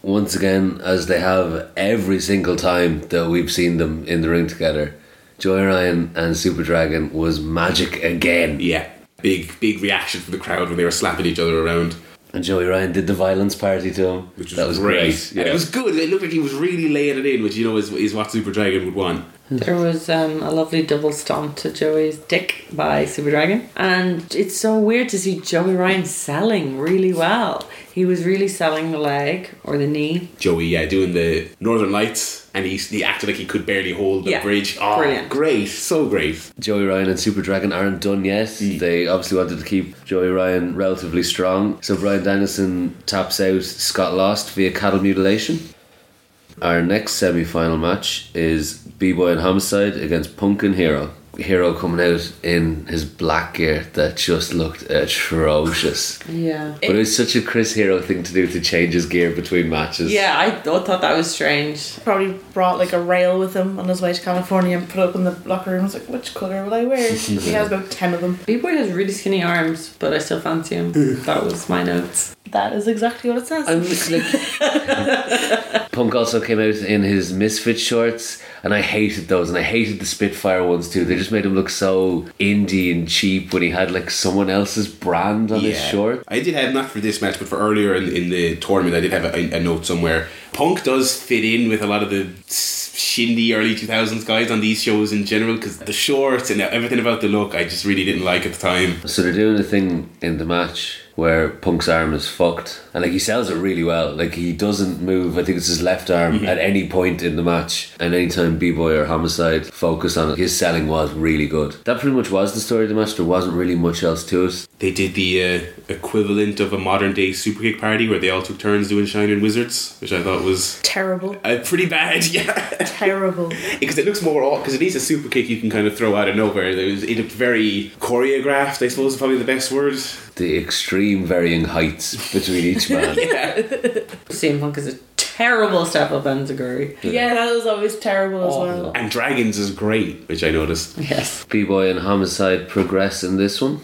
Once again, as they have every single time that we've seen them in the ring together, Joey Ryan and Super Dragon was magic again. Yeah, big, big reaction from the crowd when they were slapping each other around. And Joey Ryan did the violence party to him. which was, that was great. great. And it was good. It looked like he was really laying it in, which you know is, is what Super Dragon would want. There was um, a lovely double stomp to Joey's dick by Super Dragon. And it's so weird to see Joey Ryan selling really well. He was really selling the leg or the knee. Joey, yeah, doing the Northern Lights, and he, he acted like he could barely hold the Yeah, bridge. Oh, brilliant. great, so great. Joey Ryan and Super Dragon aren't done yet. Hmm. They obviously wanted to keep Joey Ryan relatively strong. So Bryan Danielson taps out Scott Lost via cattle mutilation. Our next semi final match is B Boy and Homicide against Punk and Hero. Hero coming out in his black gear that just looked atrocious. Yeah. But it was such a Chris Hero thing to do to change his gear between matches. yeah, I th- thought that was strange. Probably brought like a rail with him on his way to California and put it up in the locker room. I was like, which colour will I wear? [laughs] he has about 10 of them. B Boy has really skinny arms, but I still fancy him. that was my notes. That is exactly what it says. I'm like, [laughs] Punk also came out in his Misfit shorts, and I hated those, and I hated the Spitfire ones too. They just made him look so indie and cheap when he had like someone else's brand on his short. I did have not for this match, but for earlier in, in the tournament, I did have a, a note somewhere. Punk does fit in with a lot of the shindy early two thousands guys on these shows in general because the shorts and everything about the look, I just really didn't like at the time. So they're doing a thing in the match where Punk's arm is fucked, and like he sells it really well. Like he doesn't move. I think it's his left arm at any point in the match, and anytime B Boy or Homicide focus on it, his selling was really good. That pretty much was the story of the match. There wasn't really much else to it. They did the uh, equivalent of a modern day super kick party where they all took turns doing Shining Wizards, which I thought was terrible. uh, pretty bad. [laughs] Yeah. terrible. because it looks more because it is a super kick you can kind of throw out of nowhere. It, was, it looked very choreographed. I suppose is probably the best word. The extreme varying heights between each man. [laughs] CM Punk is a terrible step up Enzuigiri. Yeah, that was always terrible as Awful. well. And Dragons is great, which I noticed. Yes. B Boy and Homicide progress in this one.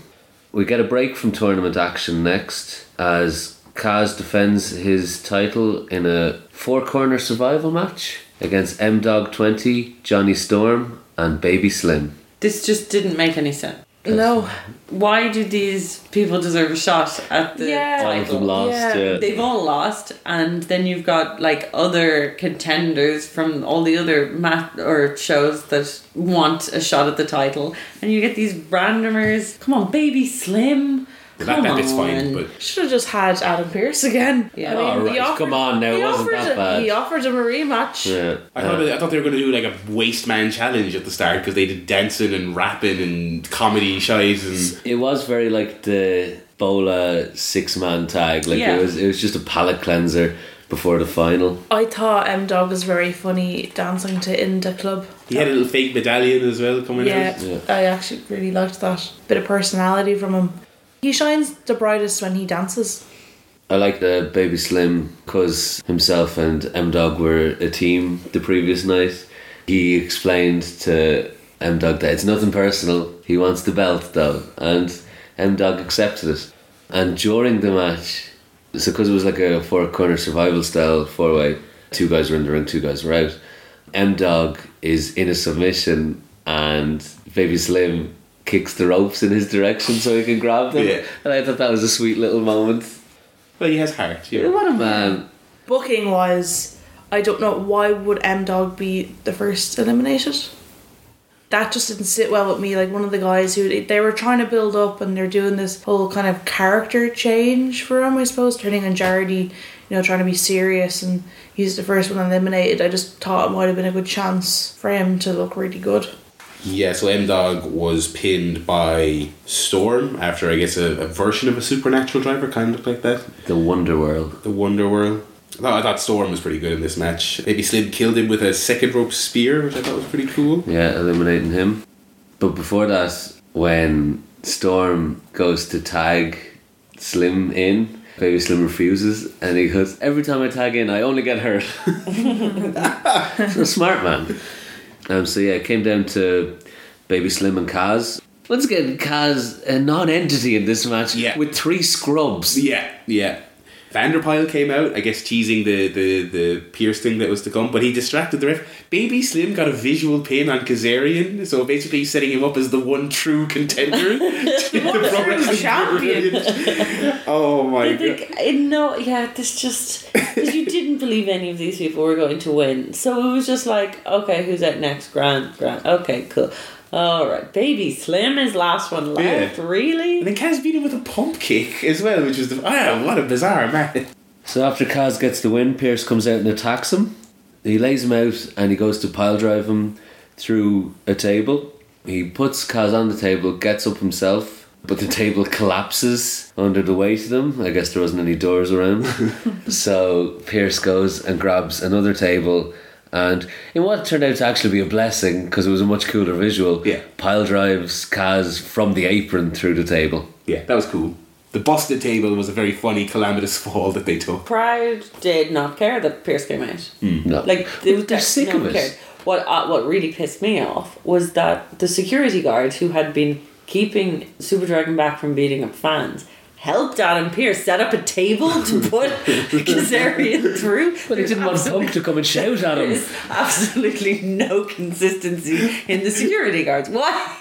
We get a break from tournament action next as Kaz defends his title in a four corner survival match against M Dog 20, Johnny Storm, and Baby Slim. This just didn't make any sense. No. Why do these people deserve a shot at the Yeah. All of title? them lost, Yeah. yeah. They've all lost, and then you've got like other contenders from all the other mat or shows that want a shot at the title, and you get these randomers. Come on, baby Slim. That, Come that bit's fine, on. but Should have just had Adam Pearce again. Yeah. Oh, right. Come on now, it he wasn't offered that a- bad. He offered him a rematch. Yeah. I thought I thought they were going to do like a waste man challenge at the start because they did dancing and rapping and comedy shies and It was very like the Bola six man tag. Like Yeah. it was it was just a palate cleanser before the final. I thought M Dog was very funny dancing to In da Club. he had a little fake medallion as well coming Yeah, out. Yeah. I actually really liked that. Bit of personality from him. He shines the brightest when he dances. I like the Baby Slim because himself and M Dog were a team the previous night. He explained to M Dog that it's nothing personal. He wants the belt though, and M Dog accepted it. And during the match, so because it was like a four corner survival style four way, two guys were in the ring, two guys were out. M Dog is in a submission, and Baby Slim kicks the ropes in his direction so he can grab them. Yeah. And I thought that was a sweet little moment. Well, he has heart. Yeah. What a man. Booking wise, I don't know why would M Dog be the first eliminated. that just didn't sit well with me. Like one of the guys who they were trying to build up and they're doing this whole kind of character change for him, I suppose, turning on Jardi, you know, trying to be serious and he's the first one eliminated. I just thought it might have been a good chance for him to look really good. Yeah, so M Dog was pinned by Storm after I guess a, a version of a supernatural driver, kind of looked like that. The Wonder World. The Wonder World. I thought, I thought Storm was pretty good in this match. Baby Slim killed him with a second rope spear, which I thought was pretty cool. Yeah, eliminating him. But before that, when Storm goes to tag Slim in, Baby Slim refuses, and he goes, Every time I tag in, I only get hurt. [laughs] [laughs] He's a smart man. Um, so yeah, it came down to Baby Slim and Kaz. Once again, Kaz, a non entity in this match Yeah. with three scrubs. Yeah, yeah. Vanderpyle came out, I guess teasing the, the, the Pearce thing that was to come, but he distracted the ref. Baby Slim got a visual pin on Kazarian, so basically setting him up as the one true contender. to [laughs] [laughs] the Pro Wrestling champion. Oh my I god. no, yeah, this just because you didn't believe any of these people were going to win, so it was just like, okay, who's out next? Grant, Grant. Okay, cool. All right, baby Slim is last one left. Yeah. Really? And then Kaz beat him with a pump kick as well, which was the ah, what a bizarre man. So after Kaz gets the win, Pearce comes out and attacks him. He lays him out and he goes to pile drive him through a table. He puts Kaz on the table, gets up himself, but the table collapses under the weight of them. I guess there wasn't any doors around. [laughs] so Pearce goes and grabs another table and in what turned out to actually be a blessing because it was a much cooler visual, Yeah. pile drives Kaz from the apron through the table. Yeah, that was cool. The busted table was a very funny calamitous [laughs] fall that they took. Pride did not care that Pearce came out. No. Like they were They're sick of it. cared. What uh, what really pissed me off was that the security guard who had been keeping Super Dragon back from beating up fans helped Adam Pearce set up a table to put [laughs] Kazarian through. But he didn't want absolutely- Punk to come and shout at him. Absolutely no consistency in the security guards. Why?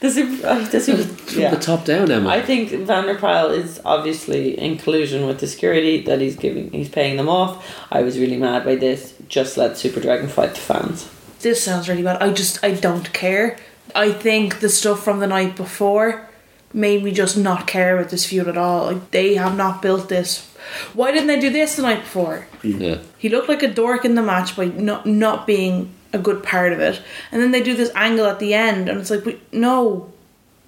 The super, uh, the super, From yeah. the top down, Emma. I think Vanderpyle is obviously in collusion with the security that he's giving. He's paying them off. I was really mad by this. Just let Super Dragon fight the fans. This sounds really bad. I just I don't care. I think the stuff from the night before made me just not care about this feud at all. Like they have not built this. Why didn't they do this the night before? yeah. He looked like a dork in the match by not not being a good part of it, and then they do this angle at the end, and it's like, wait, no,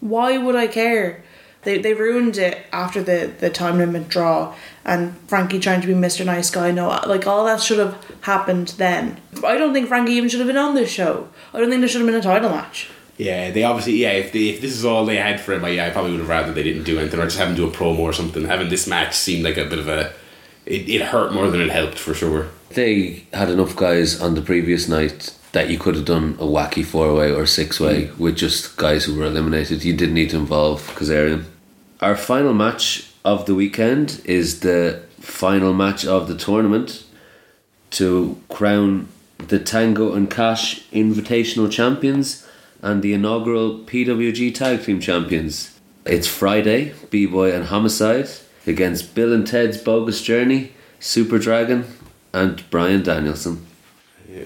why would I care? They they ruined it after the the time limit draw, and Frankie trying to be Mr. Nice Guy. No, like all that should have happened then. I don't think Frankie even should have been on this show. I don't think there should have been a title match. Yeah, they obviously yeah. If, they, if this is all they had for him, I, yeah, I probably would have rather they didn't do anything or just have him do a promo or something. Having this match seemed like a bit of a. It, it hurt more than it helped for sure. They had enough guys on the previous night that you could have done a wacky four way or six way mm. with just guys who were eliminated. You didn't need to involve Kazarian. Our final match of the weekend is the final match of the tournament to crown the Tango and Cash Invitational Champions and the inaugural PWG Tag Team Champions. It's Friday, B Boy and Homicide against Bill and Ted's Bogus Journey, Super Dragon, and Bryan Danielson.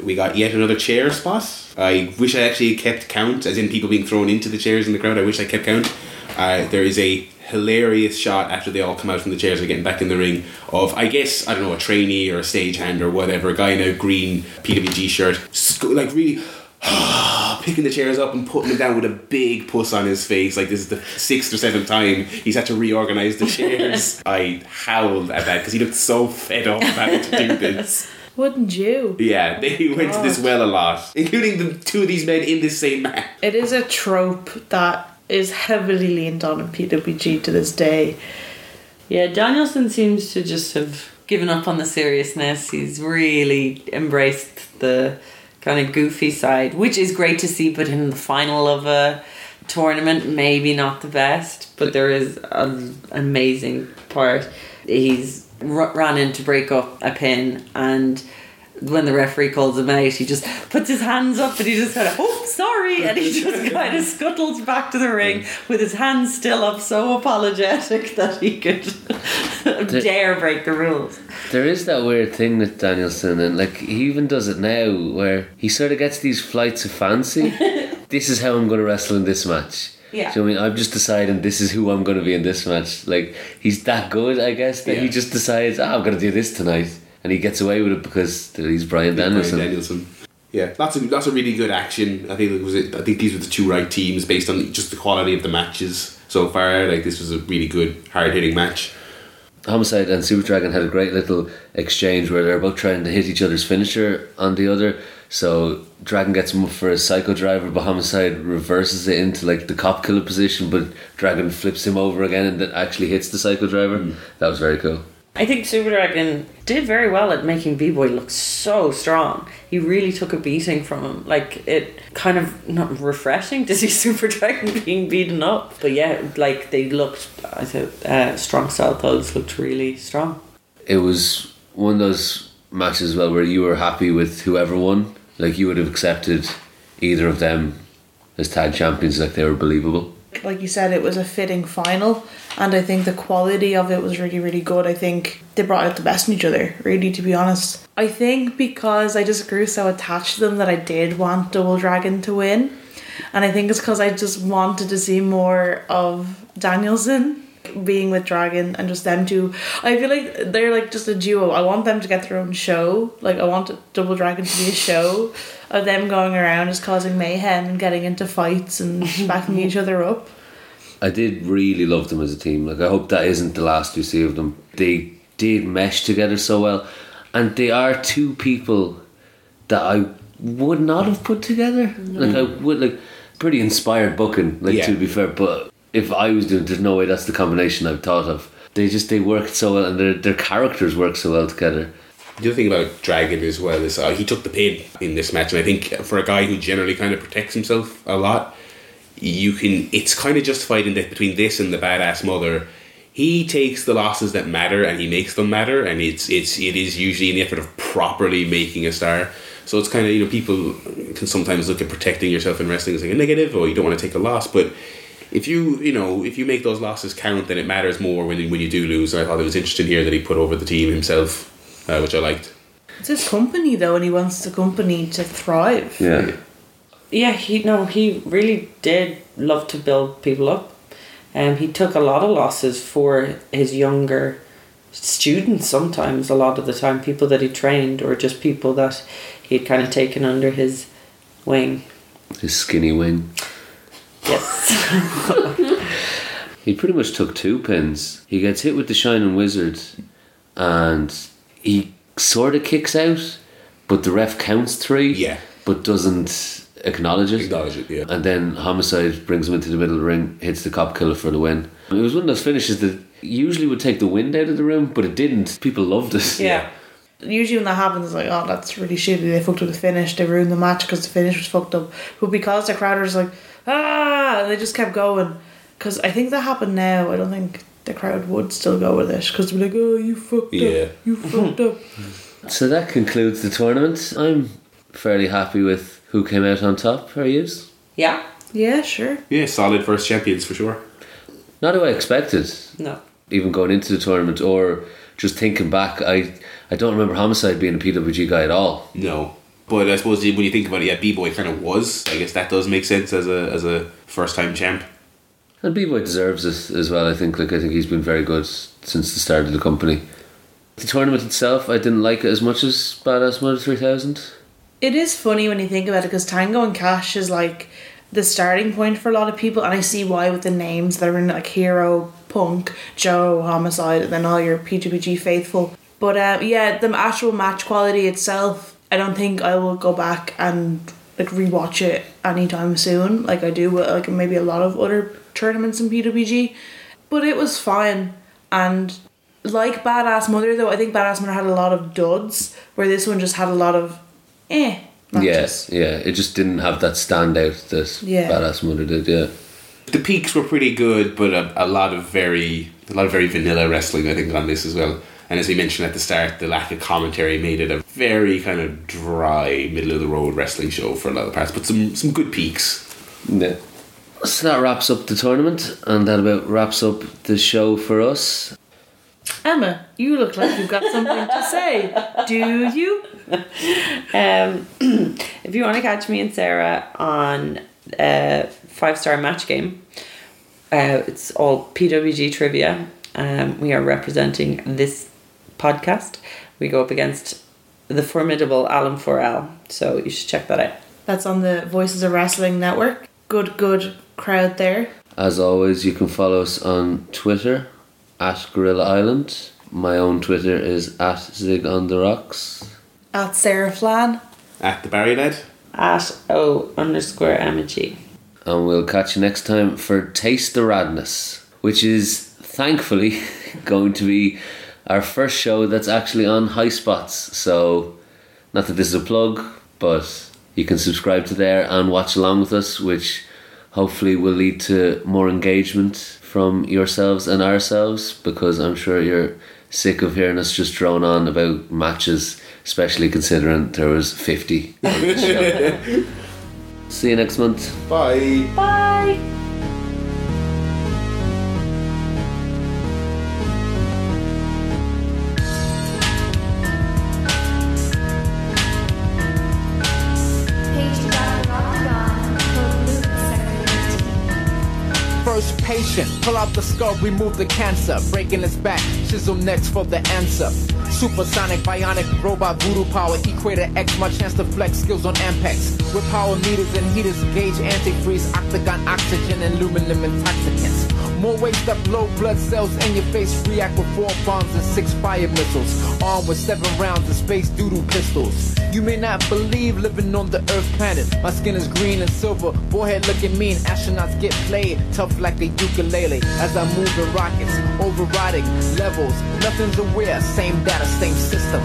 We got yet another chair spot. I wish I actually kept count, as in people being thrown into the chairs in the crowd. I wish I kept count. Uh, there is a hilarious shot after they all come out from the chairs and getting back in the ring of, I guess, I don't know, a trainee or a stagehand or whatever, a guy in a green PWG shirt, like really [sighs] [sighs] picking the chairs up and putting them down with a big puss on his face. Like this is the sixth or seventh time he's had to reorganize the chairs. [laughs] I howled at that because he looked so fed up of having to do [laughs] this. Wouldn't you? Yeah, they oh went to this well a lot, including the two of these men in this same match. It is a trope that is heavily leaned on in PWG to this day. Yeah, Danielson seems to just have given up on the seriousness. He's really embraced the kind of goofy side, which is great to see, but in the final of a tournament, maybe not the best, but there is an amazing part. He's r- ran in to break up a pin and when the referee calls him out, he just puts his hands up and he just kind of, oh, sorry, and he just [laughs] kind of scuttles back to the ring with his hands still up, so apologetic that he could [laughs] dare break the rules. There is that weird thing with Danielson, and like he even does it now, where he sort of gets these flights of fancy, [laughs] this is how I'm going to wrestle in this match. Yeah. Do you know what I mean? I'm just deciding this is who I'm going to be in this match. Like he's that good, I guess, that he just decides, ah, I'm going to do this tonight, and he gets away with it because he's Bryan Bryan Danielson. Danielson. Yeah, that's a that's a really good action. I think it was. I think these were the two right teams based on just the quality of the matches so far. Like this was a really good, hard hitting match. Homicide and Super Dragon had a great little exchange where they're both trying to hit each other's finisher on the other. So Dragon gets him up for a psycho driver, but Homicide reverses it into like the cop killer position, but Dragon flips him over again and that actually hits the psycho driver. Hmm. That was very cool. I think Super Dragon did very well at making B Boy look so strong. He really took a beating from him. Like it kind of not refreshing to [laughs] see Super Dragon being beaten up. But yeah, like they looked I thought uh, strong style pose looked really strong. It was one of those matches as well where you were happy with whoever won. Like you would have accepted either of them as tag champions, like they were believable. Like you said, it was a fitting final, and I think the quality of it was really, really good. I think they brought out the best in each other, really, to be honest. I think because I just grew so attached to them that I did want Double Dragon to win, and I think it's because I just wanted to see more of Danielson being with Dragon and just them two. I feel like they're like just a duo. I want them to get their own show. Like I want Double Dragon to be a show of them going around just causing mayhem and getting into fights and [laughs] backing each other up. I did really love them as a team. Like I hope that isn't the last we see of them. They did mesh together so well, and they are two people that I would not have put together. Like mm. I would like pretty inspired booking. Like Yeah. to be fair, but if I was doing, there's no way that's the combination I've thought of. They just they worked so well, and their their characters work so well together. The other thing about Dragon as well is uh, he took the pin in this match, and I think for a guy who generally kind of protects himself a lot, you can. It's kind of justified in that between this and the badass mother, he takes the losses that matter and he makes them matter, and it's it's it is usually in the effort of properly making a star. So it's kind of you know people can sometimes look at protecting yourself in wrestling as like a negative, or you don't want to take a loss, but. If you you know if you make those losses count, then it matters more when when you do lose. And I thought it was interesting here that he put over the team himself, uh, which I liked. It's his company though, and he wants the company to thrive. Yeah, Yeah, he no, he really did love to build people up. Um, he took a lot of losses for his younger students. Sometimes, a lot of the time, people that he trained or just people that he had kind of taken under his wing. his skinny wing. Yes. [laughs] He pretty much took two pins. He gets hit with the Shining Wizard, and he sort of kicks out, but the ref counts three. Yeah. but doesn't acknowledge it. Acknowledge it, yeah. And then Homicide brings him into the middle of the ring, hits the cop killer for the win. It was one of those finishes that usually would take the wind out of the room, but it didn't. People loved it. yeah. Usually when that happens, it's like, oh, that's really shitty. They fucked up the finish. They ruined the match because the finish was fucked up. But because the crowd was like, ah, and they just kept going. Because I think that happened now. I don't think the crowd would still go with it because they'd be like, oh, you fucked Yeah. up. You fucked up. [laughs] So that concludes the tournament. I'm fairly happy with who came out on top. Are you? Yeah. Yeah, sure. Yeah, solid first champions for sure. Not who I expected. No. even going into the tournament or just thinking back, I I don't remember Homicide being a PWG guy at all. No, but I suppose when you think about it, yeah, B Boy kind of was. I guess that does make sense as a as a first time champ. And B Boy deserves it as well. I think like I think he's been very good since the start of the company. The tournament itself, I didn't like it as much as Badass Mother Three Thousand. It is funny when you think about it because Tango and Cash is like the starting point for a lot of people, and I see why with the names that are in like Hero, Punk, Joe, Homicide, and then all your PWG faithful. But uh, yeah, the actual match quality itself, I don't think I will go back and like rewatch it anytime soon, like I do with like maybe a lot of other tournaments in PWG. But it was fine, and like Badass Mother though, I think Badass Mother had a lot of duds, where this one just had a lot of eh. matches. Yeah, yeah. It just didn't have that standout that Yeah. Badass Mother did. Yeah. The peaks were pretty good, but a, a lot of very a lot of very vanilla wrestling. I think on this as well. And as we mentioned at the start, the lack of commentary made it a very kind of dry, middle of the road wrestling show for a lot of parts. But some some good peaks. Yeah. So that wraps up the tournament, and that about wraps up the show for us. Emma, you look like you've got something to say. Do you? [laughs] Um, [clears throat] if you want to catch me and Sarah on uh, five star match game. Uh, it's all PWG trivia. Um, we are representing this podcast. We go up against the formidable Alan Forel. So you should check that out. That's on the Voices of Wrestling network. Good, good crowd there. As always, you can follow us on Twitter at Gorilla Island. My own Twitter is at Zig on the Rocks. At Sarah Flan. At the Barry Led. At O underscore G. And we'll catch you next time for Taste the Radness, which is thankfully [laughs] going to be our first show that's actually on High Spots. So, not that this is a plug, but you can subscribe to there and watch along with us, which hopefully will lead to more engagement from yourselves and ourselves because I'm sure you're sick of hearing us just drone on about matches, especially considering there was 50 on the show. [laughs] See you next month. Bye. Bye. Pull out the skull, remove the cancer. Breaking its back, chisel next for the answer. Supersonic, bionic, robot, voodoo power, equator X, my chance to flex skills on Ampex. With power meters and heaters, gauge antifreeze, octagon, oxygen, and aluminum intoxicants. More waste up low blood cells in your face, react with four bombs and six fire missiles. Armed with seven rounds of space doodle pistols. You may not believe living on the Earth planet. My skin is green and silver, forehead looking mean. Astronauts get played tough like a ukulele. As I move in rockets, overriding levels. Nothing's aware, same data, same system.